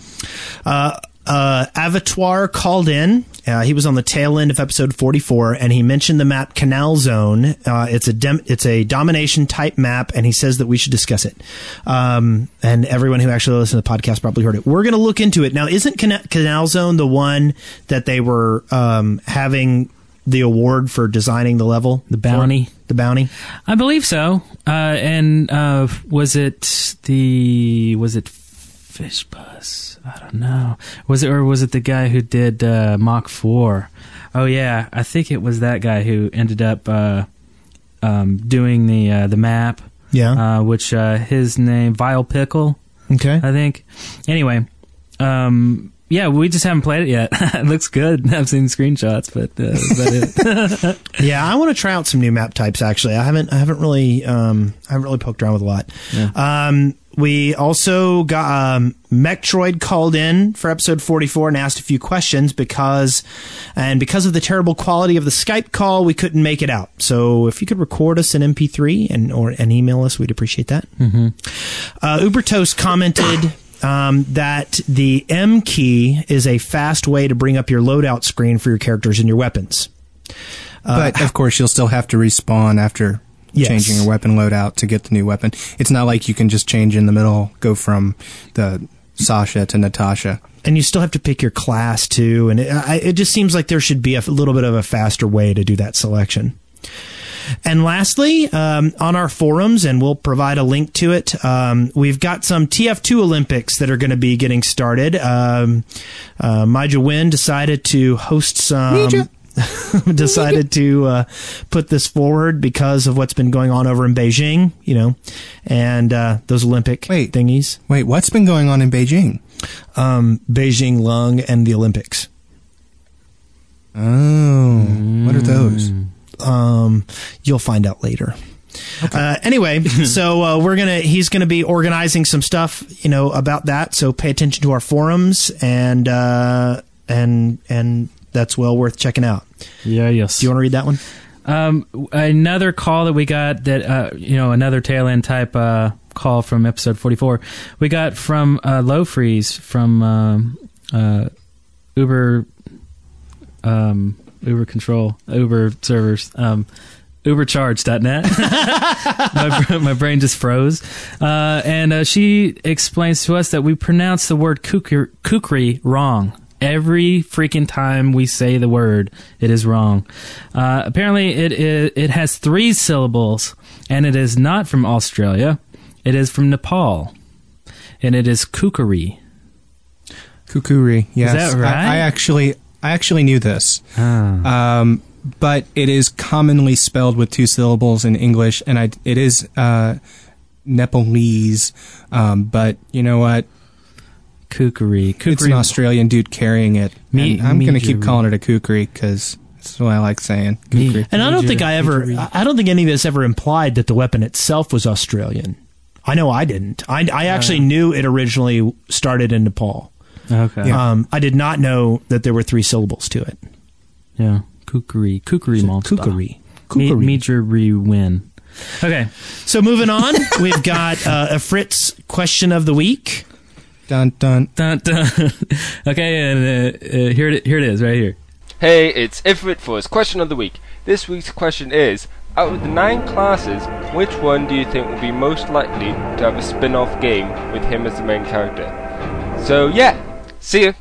Uh, uh, Avatar called in. Uh, he was on the tail end of episode 44, and he mentioned the map Canal Zone. Uh, it's a dem- it's a domination type map, and he says that we should discuss it. Um, and everyone who actually listened to the podcast probably heard it. We're going to look into it now. Isn't Cana- Canal Zone the one that they were um, having the award for designing the level, The bounty? For? the bounty? I believe so. Uh, and uh, was it the was it Fish Bus? I don't know. Was it or was it the guy who did uh, Mach Four? Oh yeah, I think it was that guy who ended up uh, um, doing the uh, the map. Yeah. Uh, which uh, his name Vile Pickle, okay. I think. Anyway, um, yeah, we just haven't played it yet. it looks good. I've seen screenshots, but uh, it? Yeah, I want to try out some new map types. Actually, I haven't. I haven't really. Um, I haven't really poked around with a lot. Um, we also got um, called in for episode 44 and asked a few questions because, and because of the terrible quality of the Skype call, we couldn't make it out. So if you could record us an MP3 and or and email us, we'd appreciate that. Mm-hmm. Uh, Ubertoast commented. Um, that the M key is a fast way to bring up your loadout screen for your characters and your weapons. but of course, you'll still have to respawn after Yes. changing your weapon loadout to get the new weapon. It's not like you can just change in the middle, go from the Sasha to Natasha. and you still have to pick your class too. And it, I, it just seems like there should be a little bit of a faster way to do that selection. And lastly, um, on our forums, and we'll provide a link to it, um, we've got some TF2 Olympics that are going to be getting started. Um, uh, Maja Win decided to host some. decided to uh, put this forward because of what's been going on over in Beijing, you know, and uh, those Olympic Wait. thingies. Wait, what's been going on in Beijing? Um, Beijing Lung and the Olympics. Oh, what are those? Um, you'll find out later. Uh, anyway, so uh, we're gonna he's gonna be organizing some stuff, you know, about that. So pay attention to our forums and uh, and and that's well worth checking out. yeah, yes. Do you want to read that one? Um, another call that we got that uh, you know another tail end type uh, call from episode forty four. We got from uh, Low Freeze from um, uh, Uber um, Uber Control Uber servers. Um, Ubercharged.net. my, my brain just froze. Uh, and uh, she explains to us that we pronounce the word kukri, kukri wrong. Every freaking time we say the word, it is wrong. Uh, apparently, it, it it has three syllables, and it is not from Australia. It is from Nepal, and it is kukri. Kukuri. Yes, that right? I, I actually, I actually knew this. Ah. Um, but it is commonly spelled with two syllables in English, and I, it is uh, Nepalese. Um, but you know what? Kukri. Kukri. It's an Australian dude carrying it. Me- and I'm going to keep calling it a kukri because that's what I like saying. Me- Kukri. And I don't think I ever, I don't think any of this ever implied that the weapon itself was Australian. I know I didn't. I, I actually knew it originally started in Nepal. Okay. Yeah. Um, I did not know that there were three syllables to it. Yeah. Kukri. Kukri monster. Kukuri. Me- Kukuri. Major win. Okay. So moving on, we've got uh, a Fritz question of the week. Dun dun. Dun, dun. okay, and uh, uh, here it here it is, right here. Hey, it's Ifrit for his question of the week. This week's question is Out of the nine classes, which one do you think will be most likely to have a spin off game with him as the main character? So, yeah, see ya.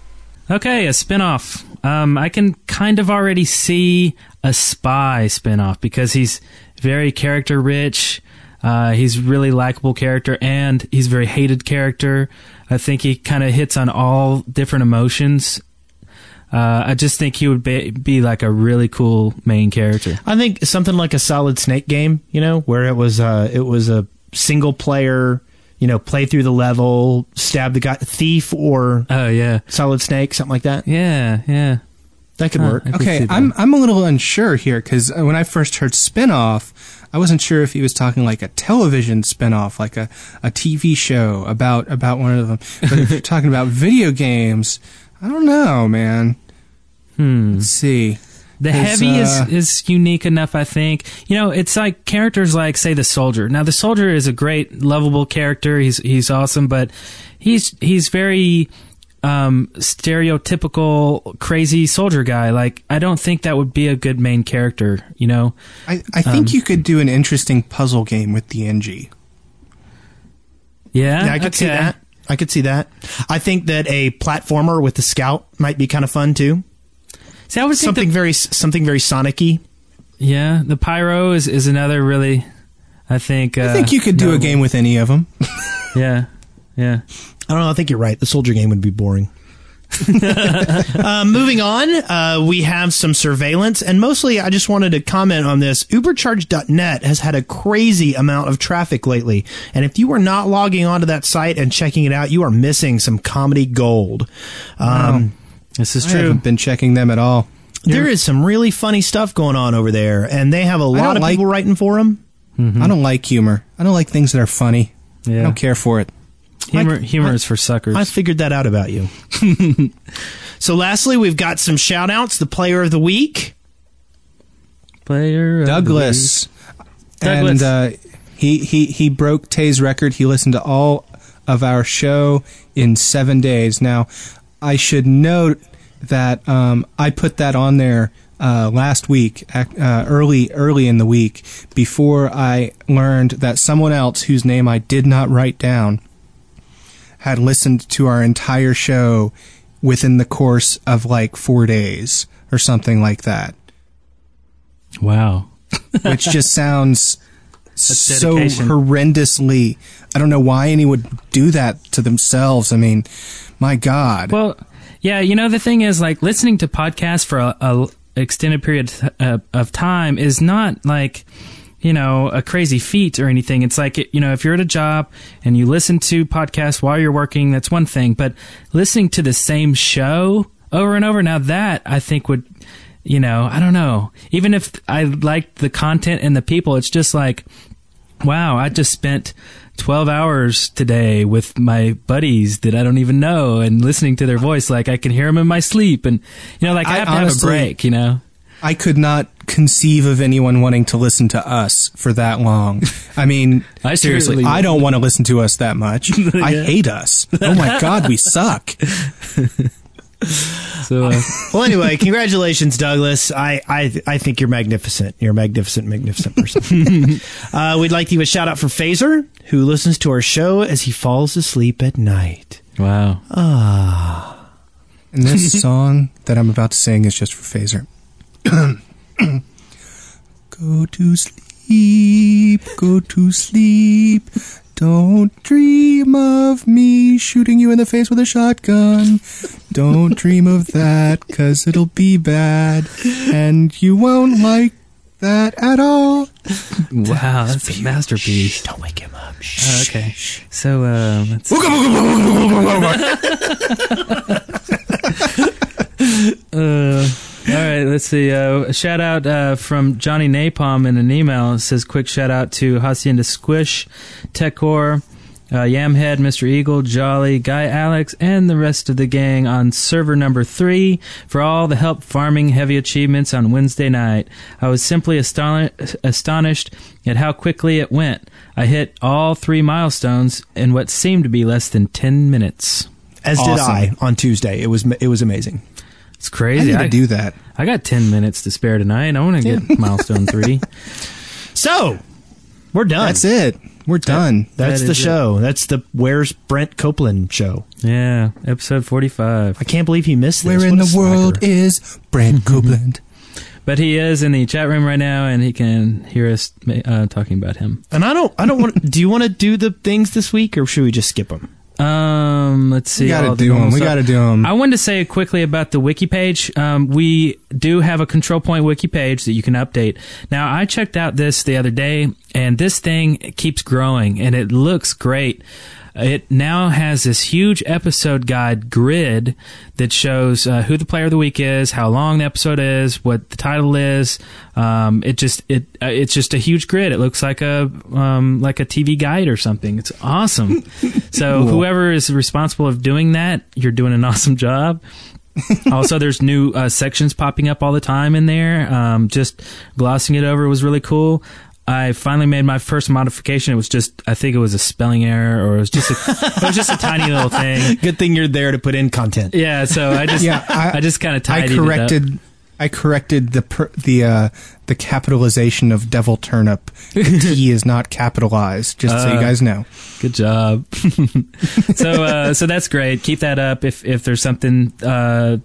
Okay, a spin-off. Um, I can kind of already see a spy spin-off because he's very character rich. Uh, he's really likable character and he's a very hated character. I think he kind of hits on all different emotions. Uh, I just think he would be, be like a really cool main character. I think something like a Solid Snake game, you know, where it was uh, it was a single player, you know, play through the level, stab the guy, thief or Oh yeah, Solid Snake, something like that. yeah, yeah. That could Huh, work. I could Okay. I'm I'm a little unsure here because when I first heard spinoff, I wasn't sure if he was talking like a television spinoff, like a, a TV show about about one of them. But if you're talking about video games, I don't know, man. Hmm. Let's see. The heavy uh, is, is unique enough, I think. You know, it's like characters like, say, the soldier. Now, the soldier is a great, lovable character. He's he's awesome, but he's he's very um, stereotypical, crazy soldier guy. Like, I don't think that would be a good main character. You know, I, I think you could do an interesting puzzle game with the Engie. yeah, Yeah, I could see that. I could see that. I think that a platformer with the scout might be kind of fun too. See, I would Something that- very something very Sonic-y. yeah, the pyro is is another really. I think. Uh, I think you could do a game with any of them. Yeah, yeah. I don't know. I think you're right. The soldier game would be boring. uh, moving on, uh, we have some surveillance, and mostly I just wanted to comment on this. Ubercharged.net has had a crazy amount of traffic lately, and if you are not logging onto that site and checking it out, you are missing some comedy gold. Um, This is true. I haven't been checking them at all. There is some really funny stuff going on over there, and they have a lot of like- people writing for them. I don't like humor. I don't like things that are funny. I don't care for it. Humor, I- humor I- is for suckers. I figured that out about you. so, lastly, we've got some shout outs. The player of the week. Player of the Douglas. Douglas. And uh, he, he, he broke Tay's record. He listened to all of our show in seven days. Now, I should note that um, I put that on there uh, last week, uh, early early in the week, before I learned that someone else whose name I did not write down had listened to our entire show within the course of like four days or something like that. Wow. which just sounds so horrendously. I don't know why anyone would do that to themselves. I mean, my God. Well, yeah, you know the thing is like listening to podcasts for a, a extended period of time is not like you know a crazy feat or anything. It's like you know if you're at a job and you listen to podcasts while you're working, that's one thing. But listening to the same show over and over, now that I think would you know I don't know. Even if I liked the content and the people, it's just like wow, I just spent 12 hours today with my buddies that I don't even know and listening to their voice. Like I can hear them in my sleep. And, you know, like I, I have to honestly- have a break, you know? I could not conceive of anyone wanting to listen to us for that long. I mean, I seriously, I don't want to listen to us that much. I hate us. Oh my God, we suck. So, uh, Well, anyway, congratulations, Douglas. I, I, I think you're magnificent. You're a magnificent, magnificent person. uh, we'd like to give a shout out for Phaser, who listens to our show as he falls asleep at night. wow. Ah. And this song that I'm about to sing is just for Phaser. Go to sleep, go to sleep. Don't dream of me shooting you in the face with a shotgun. Don't dream of that, cause it'll be bad. And you won't like that at all. Wow. That's a masterpiece. Don't wake him up. Oh, okay. So, uh, let's Uh, all right, let's see. Uh, a shout out uh, from Johnny Napalm in an email. It says, quick shout out to Hacienda Squish, Techcore, uh, Yamhead, Mr. Eagle, Jolly, Guy Alex, and the rest of the gang on server number three for all the help farming heavy achievements on Wednesday night. I was simply aston- astonished at how quickly it went. I hit all three milestones in what seemed to be less than 10 minutes. As did I on Tuesday. It was it was amazing. It's I crazy. need to do that. I got 10 minutes to spare tonight. I want to get milestone three. So we're done. That's it. We're done. That's That the is it. show. That's the Where's Brent Copeland show. Yeah, episode 45. I can't believe he missed this. Where in What a the world slacker. is Brent Copeland? But he is in the chat room right now, and he can hear us uh, talking about him. And I don't. I don't want. do you want to do the things this week, or should we just skip them? Um, let's see. We gotta do them. We gotta do them. I wanted to say quickly about the wiki page. Um, we do have a control point wiki page that you can update. Now, I checked out this the other day, and this thing keeps growing, and it looks great. It now has this huge episode guide grid that shows uh, who the player of the week is, how long the episode is, what the title is. Um, it just it uh, it's just a huge grid. It looks like a um, like a TV guide or something. It's awesome. so whoever is responsible of doing that, you're doing an awesome job. also, there's new uh, sections popping up all the time in there. Um, just glossing it over was really cool. I finally made my first modification. It was just, I think it was a spelling error, or it was just, a, it was just a tiny little thing. Good thing you're there to put in content. Yeah, so I just, Yeah, I, I- just kind of I tidied it up. corrected. I corrected the per, the uh, the capitalization of devil turnip. T is not capitalized. Just so you Uh, guys know. Good job. so uh, so that's great. Keep that up. If if there's something uh,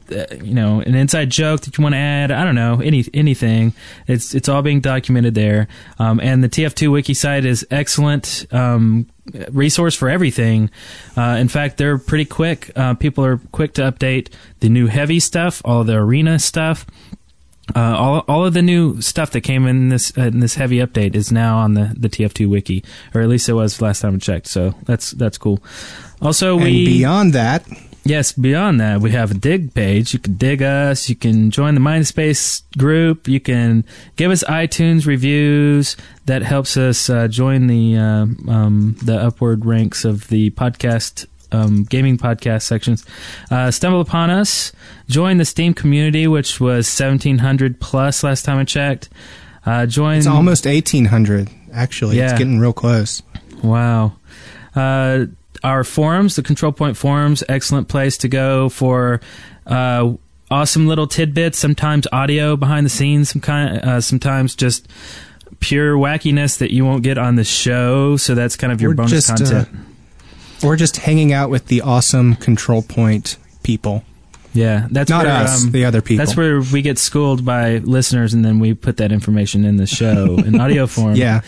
you know an inside joke that you want to add, I don't know any anything. It's it's all being documented there. Um, and the TF2 wiki site is excellent. Um, resource for everything. Uh, in fact, they're pretty quick. Uh, people are quick to update the new heavy stuff, all the arena stuff. Uh, all all of the new stuff that came in this uh, in this heavy update is now on the, the TF2 wiki, or at least it was last time I checked. So that's that's cool. Also, And we beyond that, yes, beyond that, we have a Digg page. You can Digg us. You can join the MySpace group. You can give us iTunes reviews. That helps us uh, join the uh, um, the upward ranks of the podcast um, gaming podcast sections. Uh, stumble upon us, join the Steam community, which was seventeen hundred plus last time I checked. Uh, join. it's almost eighteen hundred. Actually, Yeah. it's getting real close. Wow. Uh, our forums, the Control Point forums, excellent place to go for uh, awesome little tidbits. Sometimes audio behind the scenes, some kind, uh, sometimes just pure wackiness that you won't get on the show. So that's kind of your Or bonus just, uh, content. Or just hanging out with the awesome control point people. yeah, that's Not where, us, um, the other people. That's where we get schooled by listeners, and then we put that information in the show in audio form. Yeah.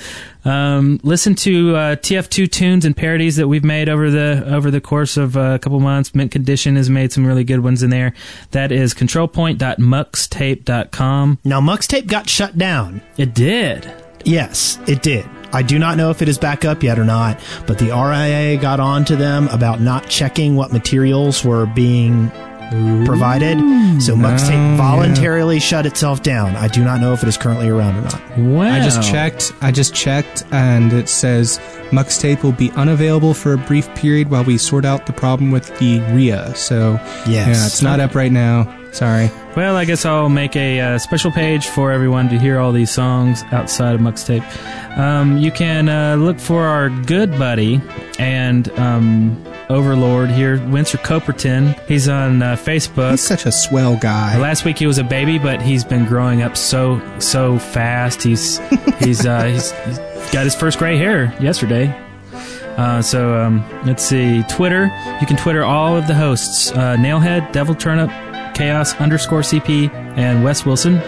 Um, listen to uh, TF2 tunes and parodies that we've made over the over the course of uh, a couple months. Mint Condition has made some really good ones in there. That is controlpoint.muxtape.com. Now, Muxtape got shut down. It did. Yes, it did. I do not know if it is back up yet or not, but the RIAA got on to them about not checking what materials were being provided. So Muxtape oh, voluntarily shut itself down. I do not know if it is currently around or not. Wow. I just checked. I just checked, and it says Muxtape will be unavailable for a brief period while we sort out the problem with the RIAA. So Yes. yeah, it's not up right now. Sorry. Well, I guess I'll make a uh, special page for everyone to hear all these songs outside of Muxtape. Um, you can uh, look for our good buddy and um, overlord here, Windsor Coperton. He's on uh, Facebook. He's such a swell guy. Last week he was a baby, but he's been growing up so so fast. He's he's uh, he's, he's got his first gray hair yesterday. Uh, so um, let's see. Twitter. You can Twitter all of the hosts: uh, Nailhead, Devil Turnip, Chaos underscore CP, and Wes Wilson.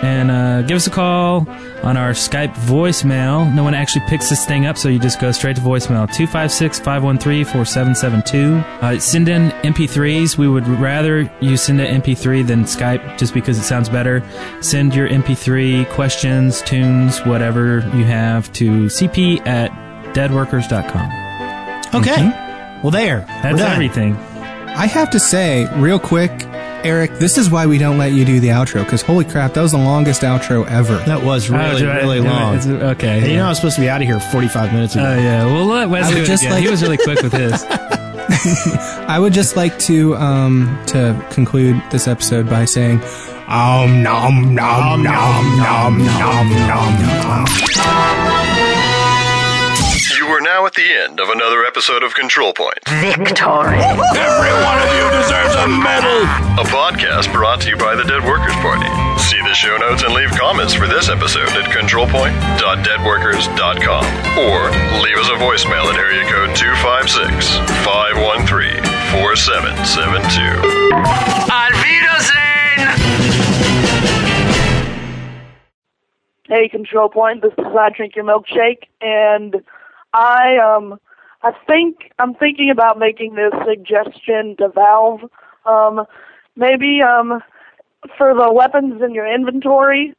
And uh, give us a call on our Skype voicemail. No one actually picks this thing up, so you just go straight to voicemail 256 513 4772. Uh, Send in MP3s. We would rather you send an MP3 than Skype just because it sounds better. Send your MP3 questions, tunes, whatever you have to cp at deadworkers.com. Okay. Well, there. That's everything. I have to say, real quick, Eric, this is why we don't let you do the outro. Because holy crap, that was the longest outro ever. That was really, Oh, really do I- long. it's- okay. Hey, you yeah. know, I was supposed to be out of here 45 minutes ago. Oh yeah, well let Wes I do it just again. like- he was really quick with his. I would just like to um, to conclude this episode by saying, um, nom nom nom nom nom nom nom. You are now at the end of another episode of Control Point, Victory. Every one of you deserves a medal! a podcast brought to you by the Dead Workers Party. See the show notes and leave comments for this episode at controlpoint.deadworkers.com or leave us a voicemail at area code 256 513 4772. Hey, Control Point. This is I Drink Your Milkshake, and I um, I think I'm thinking about making this suggestion to Valve. Um, maybe um, for the weapons in your inventory,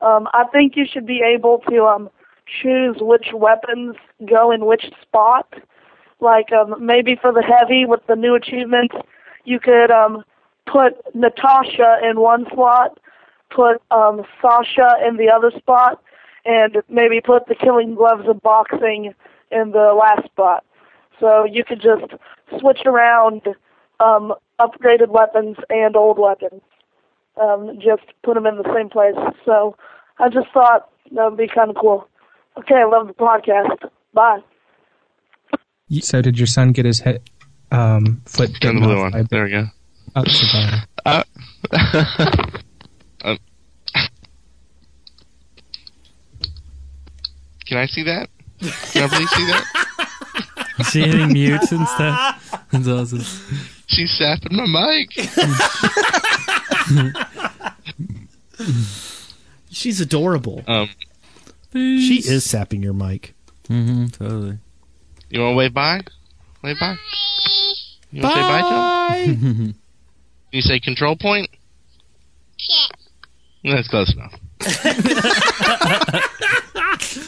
um, I think you should be able to um, choose which weapons go in which spot. Like um, maybe for the heavy with the new achievement, you could um, put Natasha in one slot put um, Sasha in the other spot, and maybe put the Killing Gloves of Boxing in the last spot. So you could just switch around um, upgraded weapons and old weapons. Um, just put them in the same place. So I just thought that would be kind of cool. Okay, I love the podcast. Bye. So did your son get his head, um, foot On the blue off one. by- There we go. Oh, Savannah. Uh, um, can I see that? Can I please see that? Is she hitting mutes and stuff? That's awesome. She's sapping my mic. She's adorable. Um, She is sapping your mic. Mm-hmm, totally. you want to wave bye? Wave bye. You want to say bye to him? Can you say control point? That's close enough.